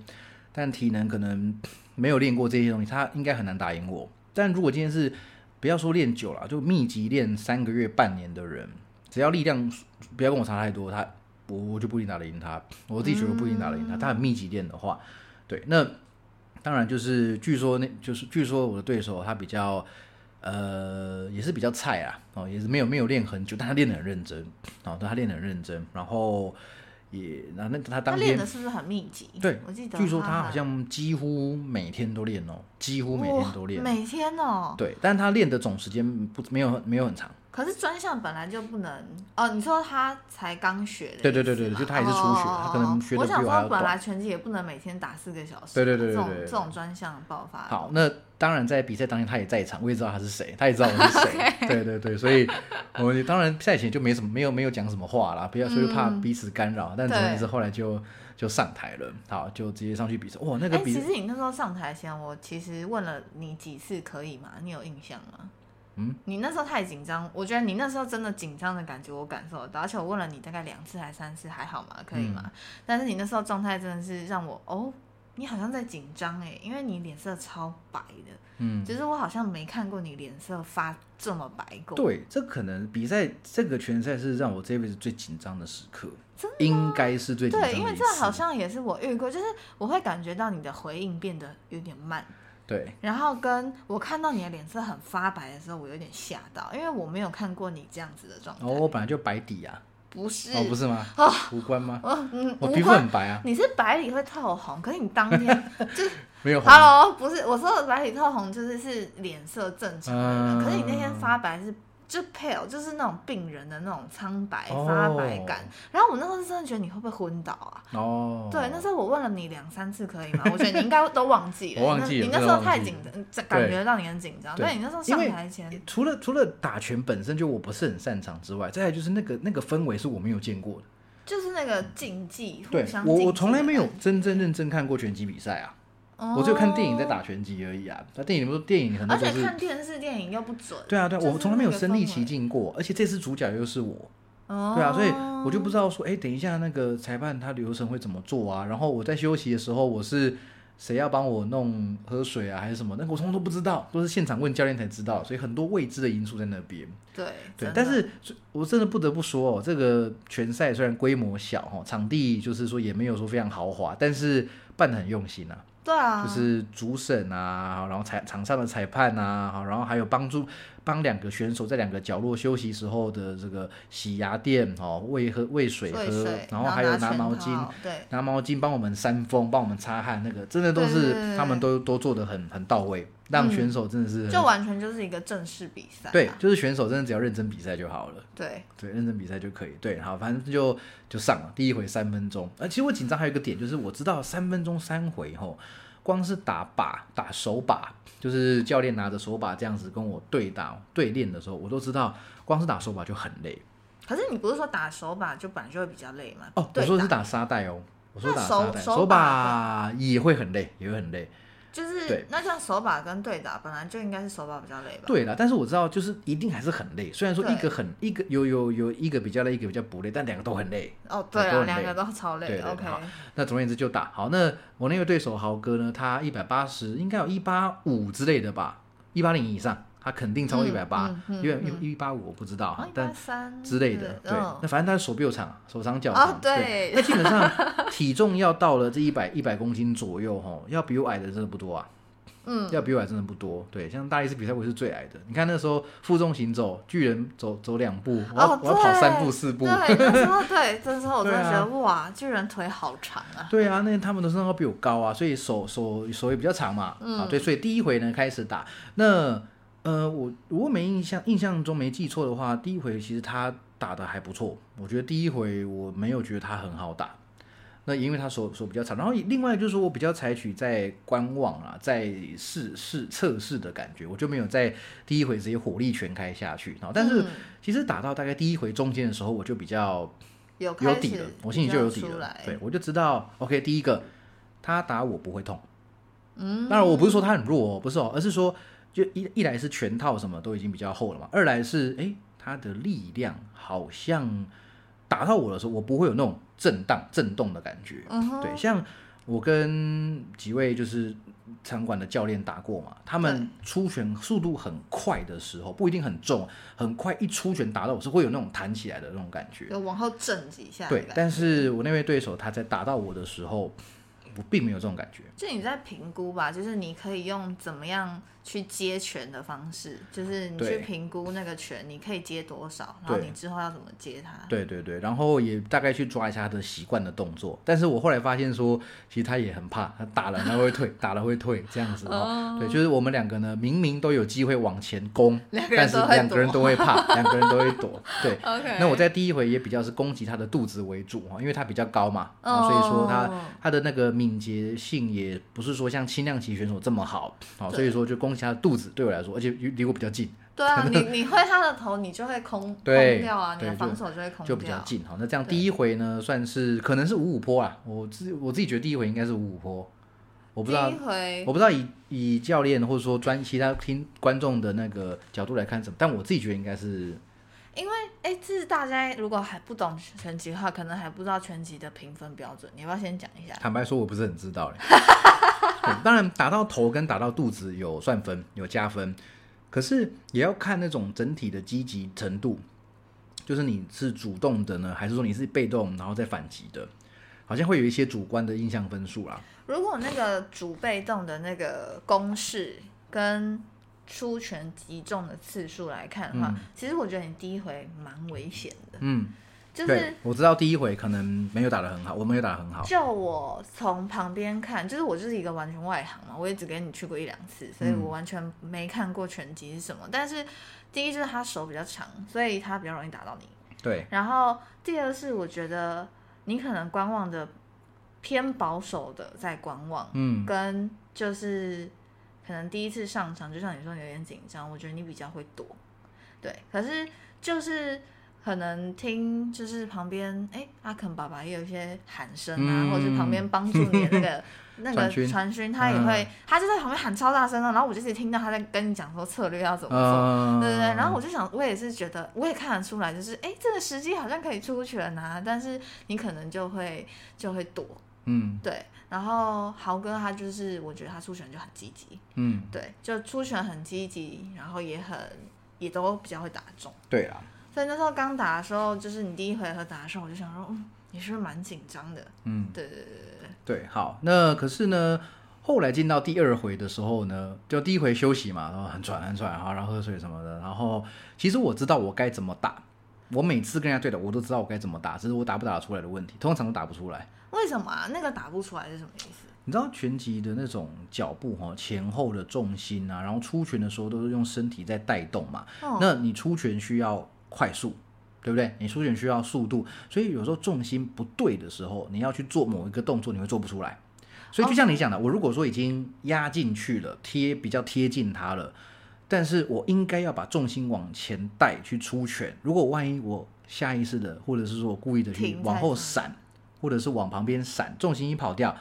但体能可能没有练过这些东西，他应该很难打赢我。但如果今天是不要说练久了，就密集练三个月、半年的人，只要力量不要跟我差太多，他我我就不一定打得赢他。我自己觉得不一定打得赢他。他很密集练的话，对，那当然就是据说那就是据说我的对手他比较呃也是比较菜啊，哦也是没有没有练很久，但他练得很认真，哦但他练得很认真，然后。也，那那他当天练的是不是很密集？对，我记得，据说他好像几乎每天都练哦，几乎每天都练，每天哦。对，但他练的总时间不没有没有很长。可是专项本来就不能哦，你说他才刚学的，对对对对就他也是初学，他可能学的比我想说，本来拳击也不能每天打四个小时，对对对对，这种这种专项爆发。好，那当然在比赛当天他也在场，我也知道他是谁，他也知道我是谁，对对对，所以我当然赛前就没什么没有没有讲什么话啦，不要所以怕彼此干扰，但总之是后来就就上台了，好，就直接上去比赛。哇，那个比其实你那时候上台前，我其实问了你几次可以吗？你有印象吗？嗯，你那时候太紧张，我觉得你那时候真的紧张的感觉，我感受得到。而且我问了你大概两次还三次，还好吗？可以吗？但是你那时候状态真的是让我哦，你好像在紧张哎，因为你脸色超白的，嗯，其实我好像没看过你脸色发这么白过。对，这可能比赛这个拳赛是让我这辈子最紧张的时刻，应该是最紧张的对，因为这好像也是我遇过，就是我会感觉到你的回应变得有点慢。对，然后跟我看到你的脸色很发白的时候，我有点吓到，因为我没有看过你这样子的状态。哦，我本来就白底啊。不是。哦，不是吗？哦，无关吗？嗯，我皮肤很白啊。你是白里会透红，可是你当天 就没有。Hello，不是我说的白里透红，就是是脸色正常的，可是你那天发白是。就 pale 就是那种病人的那种苍白发白感，然后我那时候真的觉得你会不会昏倒啊？哦，对，那时候我问了你两三次可以吗？我觉得你应该都忘记了。我忘记了。你那时候太紧张，感觉到你很紧张。对，你那时候上台前，除了除了打拳本身就我不是很擅长之外，再来就是那个那个氛围是我没有见过的，就是那个竞技，对，我我从来没有真真认真看过拳击比赛啊。我只有看电影在打拳击而已啊！那电影不是电影很多就是，而且看电视电影又不准。对啊，对，我从来没有身临其境过，而且这次主角又是我，对啊，所以我就不知道说，哎，等一下那个裁判他流程会怎么做啊？然后我在休息的时候，我是谁要帮我弄喝水啊，还是什么？那我从来都不知道，都是现场问教练才知道，所以很多未知的因素在那边。对对，但是我真的不得不说哦，这个拳赛虽然规模小哦，场地就是说也没有说非常豪华，但是办的很用心啊。对啊，就是主审啊，然后裁场上的裁判啊，好，然后还有帮助帮两个选手在两个角落休息时候的这个洗牙垫哦，喂喝喂水喝，水，然后还有拿毛巾，对，拿毛巾帮我们扇风，帮我们擦汗，那个真的都是他们都都做的很很到位，让嗯选手真的是很就完全就是一个正式比赛啊，对，就是选手真的只要认真比赛就好了。对，对，认真比赛就可以。对，好，反正就就上了第一回三分钟。呃，其实我紧张还有一个点，就是我知道三分钟三回后，光是打靶打手靶，就是教练拿着手靶这样子跟我对打对练的时候，我都知道光是打手靶就很累。可是你不是说打手靶就本来就会比较累吗？哦，我对说的是打沙袋哦，我说打沙袋，手手把把也会很累，也会很累。就是对那像手把跟对打本来就应该是手把比较累吧？对了，但是我知道就是一定还是很累。虽然说一个很一个有有有一个比较累，一个比较不累，但两个都很累。哦，对啊，两个都超累对对对，OK，好那总而言之就打好。那我那个对手豪哥呢，他一百八十，应该有一八五之类的吧，一八零以上，他肯定超过一百八因为嗯一一八五我不知道哈，但三之类的，对。嗯那反正他手臂又长，手长脚哦长，对那基本上 体重要到了这一百一百公斤左右哈，要比我矮的真的不多啊。嗯，要比我矮真的不多，对，像大力士比赛我是最矮的。你看那时候负重行走，巨人走走两步，我要、哦，我要跑三步四步，对，那时候对，那时候我真的觉得哇，巨人腿好长啊，对啊，那他们都身高比我高啊，所以手手手也比较长嘛。嗯啊，对，所以第一回呢开始打，那呃，我如果没印象印象中没记错的话，第一回其实他打的还不错，我觉得第一回我没有觉得他很好打。那因为他手手比较长，然后另外就是说我比较采取在观望啊，在试试测试的感觉，我就没有在第一回直接火力全开下去。然后，但是嗯其实打到大概第一回中间的时候，我就比较有有底了，我心里就有底了。对，我就知道，OK，第一个，他打我不会痛。嗯，当然，我不是说他很弱哦，不是哦，而是说，就一一来是拳套什么都已经比较厚了嘛，二来是，哎，他的力量好像打到我的时候，我不会有那种震荡、震动的感觉。嗯，对，像我跟几位就是场馆的教练打过嘛，他们出拳速度很快的时候，不一定很重，很快一出拳打到我是会有那种弹起来的那种感觉。有往后震几下对但是我那位对手他在打到我的时候，我并没有这种感觉。就你在评估吧，就是你可以用怎么样去接拳的方式，就是你去评估那个拳你可以接多少，然后你之后要怎么接它。对对对，然后也大概去抓一下他的习惯的动作。但是我后来发现说，其实他也很怕，他打了他会退，打了会退这样子哦。对，就是我们两个呢，明明都有机会往前攻，但是两个人都会怕，两个人都会躲。对。OK，那我在第一回也比较是攻击他的肚子为主哈，因为他比较高嘛，所以说他他的那个敏捷性也不是说像轻量级选手这么好，好，所以说就攻击他的肚子对我来说，而且离我比较近，对啊，你你会他的头，你就会空对空掉啊，你的防守就会空掉，就比较近。好，那这样第一回呢，算是可能是五五坡啊。我自我自己觉得第一回应该是五五坡，我不知道第一，回我不知道以以教练或者说专其他听观众的那个角度来看怎么，但我自己觉得应该是因为哎，这是大家如果还不懂拳击的话，可能还不知道拳击的评分标准，你要不要先讲一下？坦白说，我不是很知道嘞。当然，打到头跟打到肚子有算分，有加分，可是也要看那种整体的积极程度，就是你是主动的呢，还是说你是被动然后再反击的？好像会有一些主观的印象分数啦。如果那个主被动的那个公式跟出拳击中的次数来看的话，嗯其实我觉得你第一回蛮危险的，嗯，就是，我知道第一回可能没有打得很好，我没有打得很好。就我从旁边看，就是我就是一个完全外行嘛，我也只跟你去过一两次，所以嗯我完全没看过拳击是什么。但是第一就是他手比较长，所以他比较容易打到你。对，然后第二是我觉得你可能观望的偏保守的在观望，嗯，跟就是可能第一次上场，就像你说你有点紧张，我觉得你比较会躲，对。可是就是可能听就是旁边哎阿肯爸爸也有一些喊声啊，嗯或者是旁边帮助你的那个 那个传讯，他也会、嗯他就在旁边喊超大声的，然后我就一直听到他在跟你讲说策略要怎么做。嗯，对对对，然后我就想，我也是觉得，我也看得出来，就是哎，这个时机好像可以出拳啊，但是你可能就会就会躲，嗯对。然后豪哥他就是，我觉得他出拳就很积极，嗯，对，就出拳很积极，然后也很也都比较会打中。对啦，所以那时候刚打的时候，就是你第一回合打的时候，我就想说，嗯，你是不是蛮紧张的？嗯。对对对对对，对，好，那可是呢，后来进到第二回的时候呢，就第一回休息嘛，然后很喘很喘哈，然后喝水什么的。然后其实我知道我该怎么打，我每次跟人家对的，我都知道我该怎么打，只是我打不打得出来的问题，通常都打不出来。为什么啊？那个打不出来是什么意思？你知道拳击的那种脚步哈，前后的重心啊，然后出拳的时候都是用身体在带动嘛。哦那你出拳需要快速，对不对？你出拳需要速度，所以有时候重心不对的时候，你要去做某一个动作，你会做不出来。所以就像你讲的，我如果说已经压进去了，贴比较贴近它了，但是我应该要把重心往前带去出拳。如果万一我下意识的，或者是说我故意的去往后闪，或者是往旁边闪，重心一跑掉，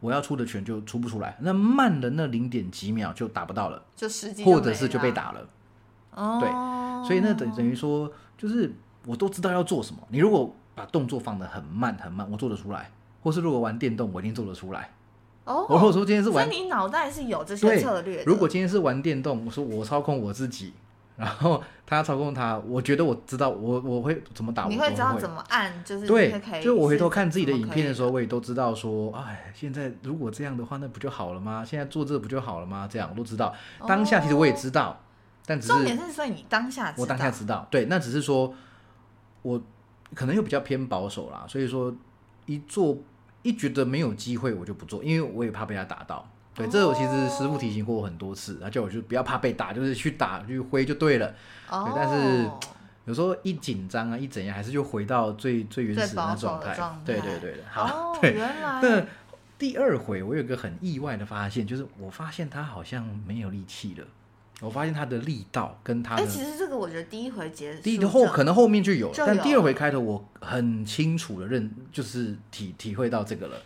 我要出的拳就出不出来，那慢的那零点几秒就打不到了，就或者是就被打。打了。哦，对所以那等等于说，就是我都知道要做什么。你如果把动作放得很慢很慢，我做得出来；或是如果玩电动，我一定做得出来。哦，我说今天是玩所以你脑袋是有这些策略的。如果今天是玩电动，我说我操控我自己，然后他操控他，我觉得我知道我我会怎么打，你会知道怎么按，就是对就我回头看自己的影片的时候，我也都知道说，哎，现在如果这样的话，那不就好了吗？现在做这不就好了吗？这样我都知道。当下其实我也知道，但只是重点是所以你当下知道我当下知道，对，那只是说我可能又比较偏保守啦，所以说一做一觉得没有机会我就不做，因为我也怕被他打到。对，这我其实师傅提醒过我很多次，他叫我就不要怕被打，就是去打去挥就对了。哦，但是有时候一紧张啊，一怎样，还是就回到最最原始的状态。对对对的，好，哦，对。原来那第二回我有一个很意外的发现，就是我发现他好像没有力气了。我发现他的力道跟他哎、的其实这个我觉得第一回结束第一后可能后面就有了，就有但第二回开头我很清楚的认，就是体体会到这个了。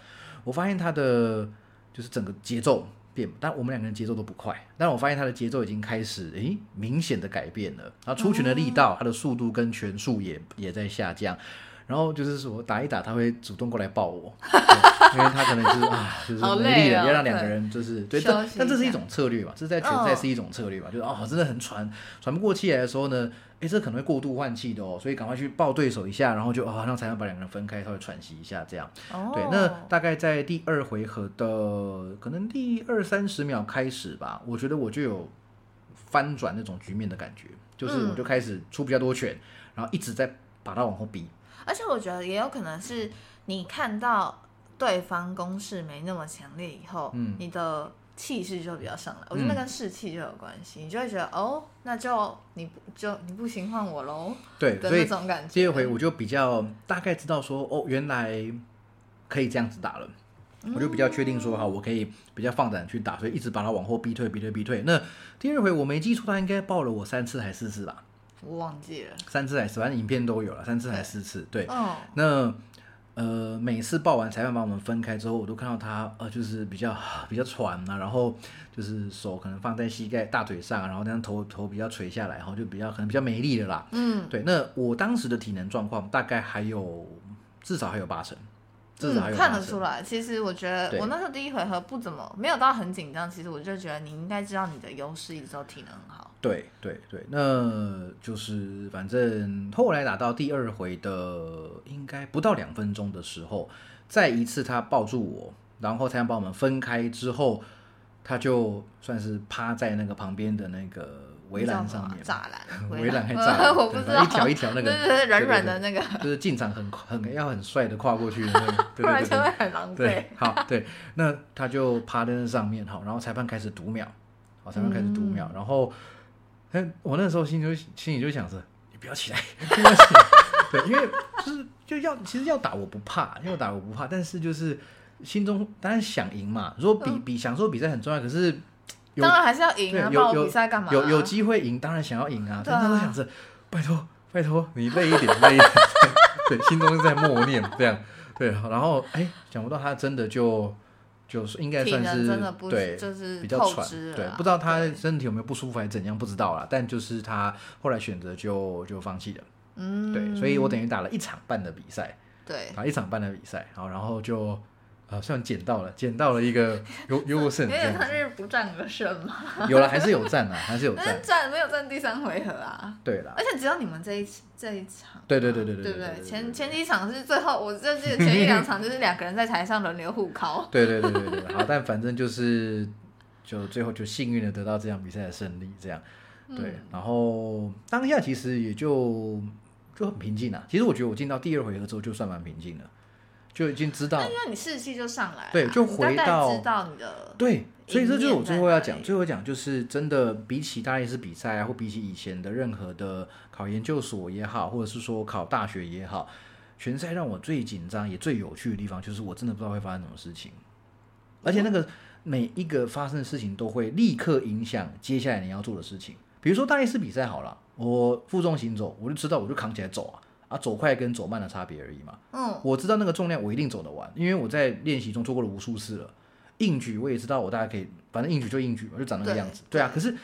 我发现他的就是整个节奏变，但我们两个人节奏都不快，但我发现他的节奏已经开始诶明显的改变了，然后出拳的力道、他的速度跟拳速也也在下降。然后就是说打一打，他会主动过来抱我，对因为他可能就是啊，就是好没力了，要让两个人就是对，但但这是一种策略嘛，这是在拳赛嗯是一种策略嘛，就是哦，真的很喘，喘不过气来的时候呢，哎，这可能会过度换气的哦，所以赶快去抱对手一下，然后就哦，让才能把两个人分开，稍微喘息一下这样。哦，对，那大概在第二回合的可能第二三十秒开始吧，我觉得我就有翻转那种局面的感觉，就是嗯。我就开始出比较多拳，然后一直在把他往后逼。而且我觉得也有可能是你看到对方攻势没那么强烈以后，嗯你的气势就比较上来。我觉得那嗯跟士气就有关系，你就会觉得哦，那就你不就你不行换我喽对，的那种感觉。第二回我就比较大概知道说，哦，原来可以这样子打了。我就比较确定说，哈，我可以比较放胆去打，所以一直把他往后逼退、逼退、逼退。那第二回我没记错，他应该抱了我三次还是四次吧？我忘记了。三次还是，反正影片都有了，三次还是四次。对，哦，那呃，每次报完裁判把我们分开之后，我都看到他呃，就是比较 比较喘啊，然后就是手可能放在膝盖、大腿上啊，然后那样头头比较垂下来，然后就比较可能比较没力的啦。嗯，对，那我当时的体能状况大概还有至少还有八成，嗯。看得出来。其实我觉得我那时候第一回合不怎么没有到很紧张，其实我就觉得你应该知道你的优势，一直都体能很好。对对对，那就是反正后来打到第二回的应该不到两分钟的时候，再一次他抱住我，然后才把我们分开之后，他就算是趴在那个旁边的那个围栏上面围栏。还栅栏，我不知道，对反正一条一条那个，对对对，软软的，那个，就是进场很很要很帅的跨过去的那个，对不 然就对对对会很狼狈。对。，好对，那他就趴在那上面，好，然后裁判开始读秒，好，裁判开始读嗯。秒，然后，哎，我那时候心就心里就想着，你不要起来，不要起来，对，因为就是就要其实要打我不怕，要打我不怕，但是就是心中当然想赢嘛，如果比、嗯。比享受比赛很重要，可是有当然还是要赢啊，有有比赛干嘛啊？有有机会赢，当然想要赢啊，但是都想着，拜托拜托你累一点累一点，对，心中是在默念这样，对，然后哎，想不到他真的就就是应该算是真的不对就是比较喘。对，不知道他身体有没有不舒服还是怎样，不知道啦，但就是他后来选择就就放弃了，嗯，对，所以我等于打了一场半的比赛，对。打一场半的比赛，好，然后就啊，算捡到了，捡到了一个优 优胜有点这样子。像是不战而胜嘛，有了，还是有战啊，还是有 但战是。战没有战第三回合啊，对啦，而且只有你们这一这一场，对对对对对对不对前前几场是最后，我就记得前一两场就是两个人在台上轮流互考。对对对对对，好，但反正就是就最后就幸运的得到这场比赛的胜利，这样对，然后当下其实也就就很平静啊。其实我觉得我进到第二回合之后就算蛮平静了，就已经知道那因为你士气就上来对就回到知道你的对，所以这就是我最后要讲，最后讲就是真的比起大力士比赛啊，或比起以前的任何的考研究所也好，或者是说考大学也好，拳赛让我最紧张也最有趣的地方，就是我真的不知道会发生什么事情，而且那个每一个发生的事情都会立刻影响接下来你要做的事情。比如说大力士比赛好了，我负重行走，我就知道我就扛起来走啊。啊，走快跟走慢的差别而已嘛。嗯，我知道那个重量我一定走得完，因为我在练习中做过了无数次了。硬举我也知道，我大概可以，反正硬举就硬举嘛，就长那个样子。对啊，可是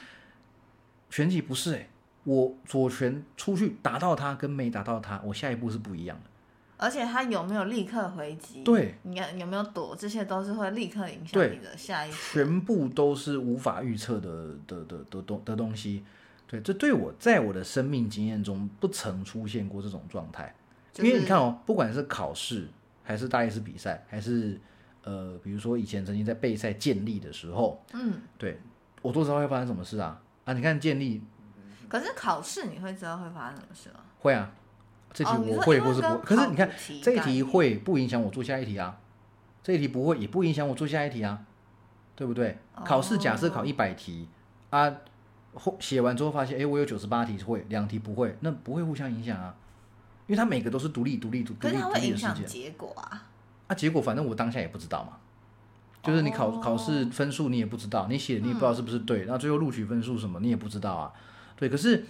拳击不是诶、我左拳出去打到他跟没打到他，我下一步是不一样的。而且他有没有立刻回击？对，你看有没有躲，这些都是会立刻影响你的下一步。全部都是无法预测的的的的东的东西。对，这对我在我的生命经验中不曾出现过这种状态。就是因为你看哦，不管是考试，还是大力士比赛，还是呃，比如说以前曾经在备赛建立的时候，嗯，对我都知道会发生什么事啊啊！你看建立可是考试你会知道会发生什么事吗？会啊，这题我会或是不会，跟可是你看这一题会不影响我做下一题啊，这一题不会也不影响我做下一题啊，对不对？考试假设考哦一百题啊，后写完之后发现，哎，我有九十八题会，两题不会，那不会互相影响啊，因为它每个都是独立、独立、独立独立的事件。结果啊。啊，结果反正我当下也不知道嘛，就是你考、哦考试分数你也不知道，你写你也不知道是不是对，然后最后录取分数什么你也不知道啊，对，可是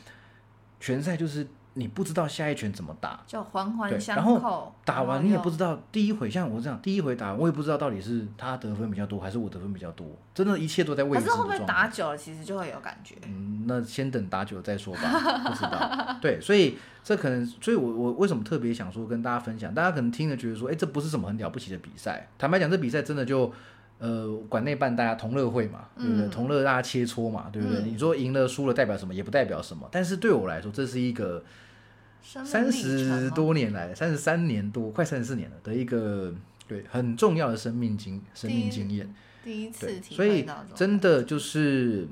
全赛就是你不知道下一拳怎么打，就环环相对然后扣，打完你也不知道第一回像我这样，第一回打完我也不知道到底是他得分比较多还是我得分比较多，真的一切都在未知的可是会不会。打久了，其实就会有感觉？嗯，那先等打久了再说吧，不知道。对，所以这可能，所以我我为什么特别想说跟大家分享？大家可能听了觉得说，哎，这不是什么很了不起的比赛。坦白讲，这比赛真的就，呃，馆内办大家同乐会嘛，对不对？嗯同乐大家切磋嘛，对不对？嗯你说赢了输了代表什么？也不代表什么。但是对我来说，这是一个三十多年来，三十三年多，快三十四年了的一个对很重要的生命经生命经验。第一次对，体所以真的就是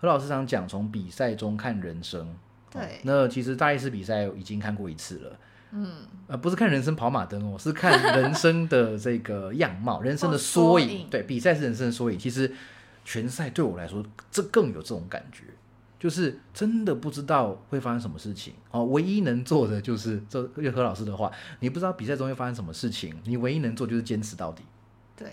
何老师常讲，从比赛中看人生。哦对那其实大力士比赛已经看过一次了。嗯，呃，不是看人生跑马灯哦，是看人生的这个样貌，人生的哦缩影。缩影对，比赛是人生的缩影。其实全赛对我来说，这更有这种感觉，就是真的不知道会发生什么事情。哦，唯一能做的就是，这用何老师的话，你不知道比赛中会发生什么事情，你唯一能做就是坚持到底，对，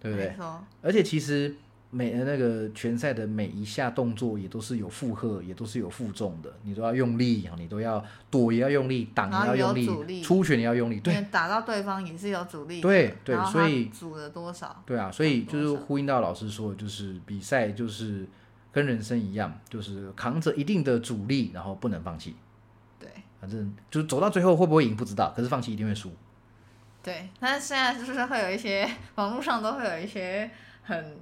对不对？而且其实每呃那个拳赛的每一下动作也都是有负荷，也都是有负重的，你都要用力啊，你都要躲也要用力，挡也要用阻力。出拳也要用力，对。打到对方也是有阻力，对对所以他阻了多少？对啊，所以就是呼应到老师说，就是比赛就是跟人生一样，就是扛着一定的阻力，然后不能放弃，对反正就是走到最后会不会赢不知道，可是放弃一定会输。对，但是现在就是会有一些网络上都会有一些很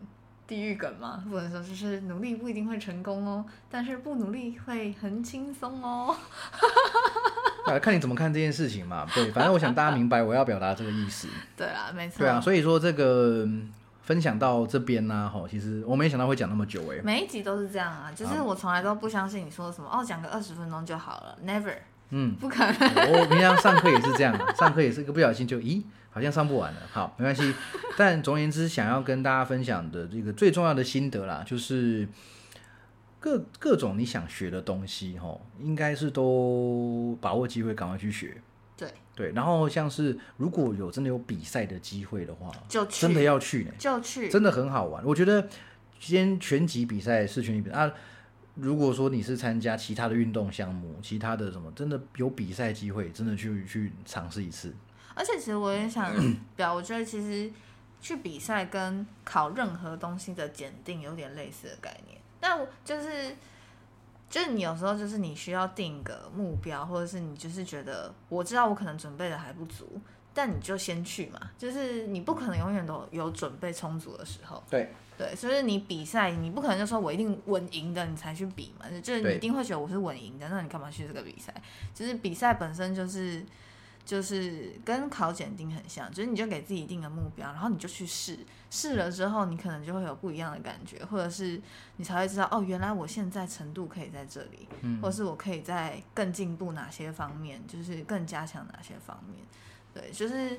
地狱梗嘛，不能说就是努力不一定会成功哦，但是不努力会很轻松哦。啊，看你怎么看这件事情嘛。对，反正我想大家明白我要表达这个意思。对啊，没错。对啊，所以说这个嗯分享到这边呢、吼，其实我没想到会讲那么久哎、每一集都是这样啊，就是我从来都不相信你说什么哦，讲个二十分钟就好了，never，嗯，不可能。我平常上课也是这样啊，上课也是一个不小心就咦，好像上不完了。好，没关系。但总而言之，想要跟大家分享的这个最重要的心得啦，就是各各种你想学的东西吼，应该是都把握机会，赶快去学。对，然后像是如果有真的有比赛的机会的话，就去，真的要去呢。就去，真的很好玩。我觉得今天拳击比赛是拳击比赛啊，如果说你是参加其他的运动项目，其他的什么，真的有比赛机会，真的去去尝试一次。而且其实我也想 表，我觉得其实去比赛跟考任何东西的检定有点类似的概念，但我就是就是你有时候就是你需要定一个目标，或者是你就是觉得我知道我可能准备的还不足，但你就先去嘛，就是你不可能永远都有准备充足的时候。对对，所以你比赛，你不可能就说我一定稳赢的，你才去比嘛，就是你一定会觉得我是稳赢的，那你干嘛去这个比赛？就是比赛本身就是就是跟考检定很像，就是你就给自己定个目标，然后你就去试，试了之后你可能就会有不一样的感觉，或者是你才会知道哦，原来我现在程度可以在这里，嗯或者是我可以在更进步哪些方面，就是更加强哪些方面。对，就是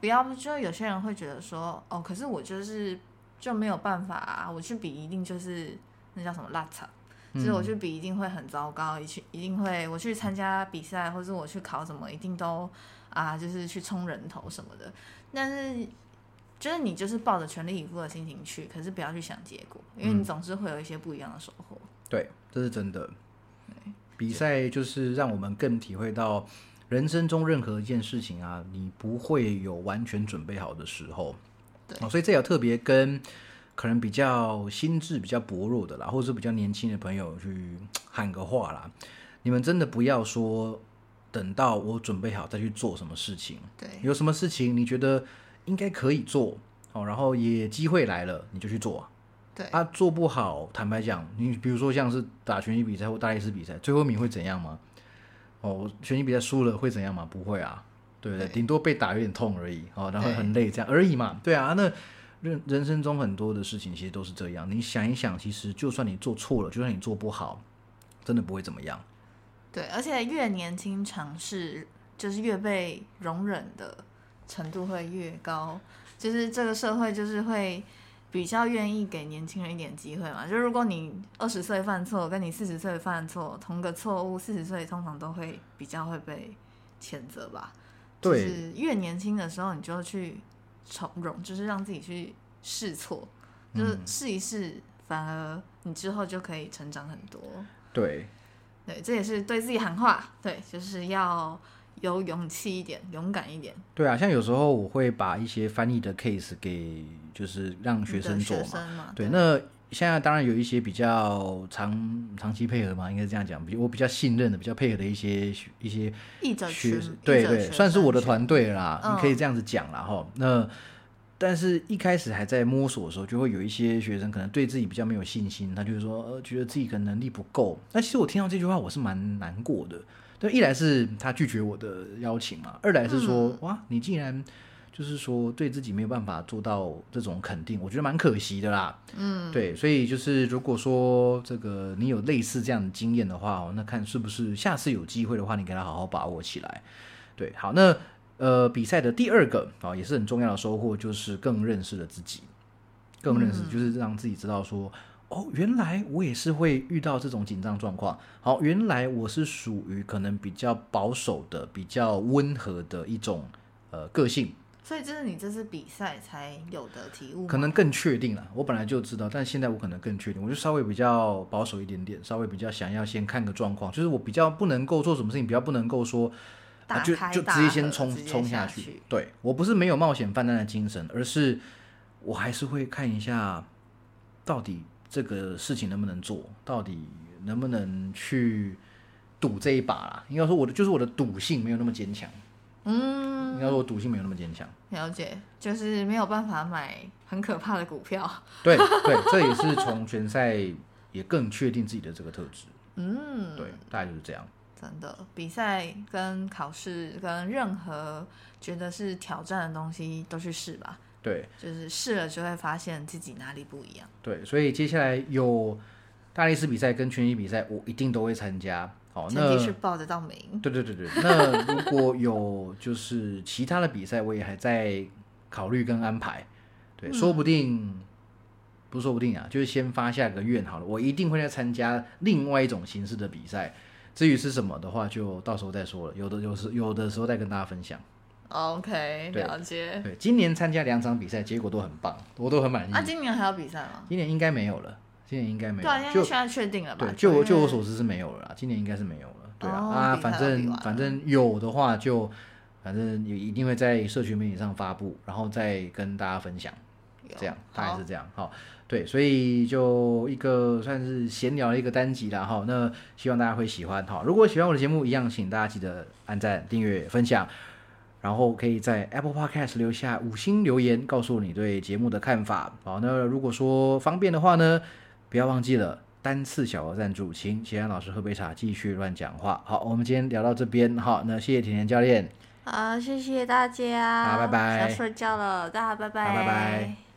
不要，就有些人会觉得说，哦，可是我就是就没有办法啊，我去比一定就是那叫什么烂惨，就是我去比一定会很糟糕，一去一定会我去参加比赛，或者我去考什么，一定都啊，就是去冲人头什么的。但是就是你就是抱着全力以赴的心情去，可是不要去想结果，因为你总是会有一些不一样的收获。对，这是真的。比赛就是让我们更体会到人生中任何一件事情啊，你不会有完全准备好的时候。对哦，所以这也特别跟可能比较心智比较薄弱的啦，或者是比较年轻的朋友去喊个话啦。你们真的不要说等到我准备好再去做什么事情，对有什么事情你觉得应该可以做哦，然后也机会来了你就去做啊。对啊，做不好，坦白讲，你比如说像是打拳击比赛或大力士比赛，最后一名会怎样吗？哦，拳击比赛输了会怎样吗？不会啊，对不对？对顶多被打有点痛而已，哦，然后很累这样而已嘛。对啊，那人人生中很多的事情其实都是这样。你想一想，其实就算你做错了，就算你做不好，真的不会怎么样。对，而且越年轻尝试，就是越被容忍的程度会越高，就是这个社会就是会比较愿意给年轻人一点机会嘛。就如果你二十岁犯错，跟你四十岁犯错同个错误，四十岁通常都会比较会被谴责吧。对就是越年轻的时候，你就去从容，就是让自己去试错，就是试一试，反而你之后就可以成长很多。对，对，这也是对自己喊话，对，就是要有勇气一点，勇敢一点。对啊，像有时候我会把一些翻译的 case 给就是让学生做嘛，嘛，对，那现在当然有一些比较长长期配合嘛，应该是这样讲，比我比较信任的、比较配合的一些一些学群，对对，算是我的生团队啦，嗯你可以这样子讲啦哈。那但是一开始还在摸索的时候，就会有一些学生可能对自己比较没有信心，他就是说呃觉得自己可能能力不够。那其实我听到这句话，我是蛮难过的。对，一来是他拒绝我的邀请嘛，二来是说、嗯哇，你竟然就是说对自己没有办法做到这种肯定，我觉得蛮可惜的啦。嗯，对，所以就是如果说这个你有类似这样的经验的话哦，那看是不是下次有机会的话，你给他好好把握起来。对，好，那呃比赛的第二个啊、也是很重要的收获，就是更认识了自己，更认识、嗯就是让自己知道说。哦，原来我也是会遇到这种紧张状况。好，原来我是属于可能比较保守的、比较温和的一种呃个性，所以这是你这次比赛才有的体悟，可能更确定了。我本来就知道，但现在我可能更确定，我就稍微比较保守一点点，稍微比较想要先看个状况，就是我比较不能够做什么事情，比较不能够说就就直接先冲冲下下去对我不是没有冒险犯难的精神，而是我还是会看一下到底这个事情能不能做，到底能不能去赌这一把啦。应该说我的就是我的赌性没有那么坚强，嗯，应该说我赌性没有那么坚强。了解，就是没有办法买很可怕的股票。对对，这也是从拳赛也更确定自己的这个特质。嗯，对，大概就是这样。真的，比赛跟考试跟任何觉得是挑战的东西都去试吧，对就是试了就会发现自己哪里不一样。对，所以接下来有大力士比赛跟拳击比赛，我一定都会参加。好，前那提是报得到名。对对对对，那如果有就是其他的比赛，我也还在考虑跟安排。对，说不定不是说不定啊，就是先发下个愿好了，我一定会再参加另外一种形式的比赛。至于是什么的话，就到时候再说了。有的有时有的时候再跟大家分享。OK，了解。对，今年参加两场比赛，结果都很棒，我都很满意。啊，今年还有比赛吗？今年应该没有了，今年应该没有对啊，了。就因为现在确定了吧？对，就我就我所知是没有了啦，今年应该是没有了。对啊，哦啊，反正反正有的话就，反正也一定会在社群媒体上发布，然后再跟大家分享，有这样大概是这样。好，对，所以就一个算是闲聊的一个单集啦。哈，那希望大家会喜欢。哈，如果喜欢我的节目，一样请大家记得按赞、订阅、分享。然后可以在 Apple Podcast 留下五星留言，告诉你对节目的看法。好，那如果说方便的话呢，不要忘记了单次小额赞助，请齐安老师喝杯茶，继续乱讲话。好，我们今天聊到这边，好，那谢谢甜甜教练。好，谢谢大家，好拜拜要睡觉了，大家拜拜，好拜拜。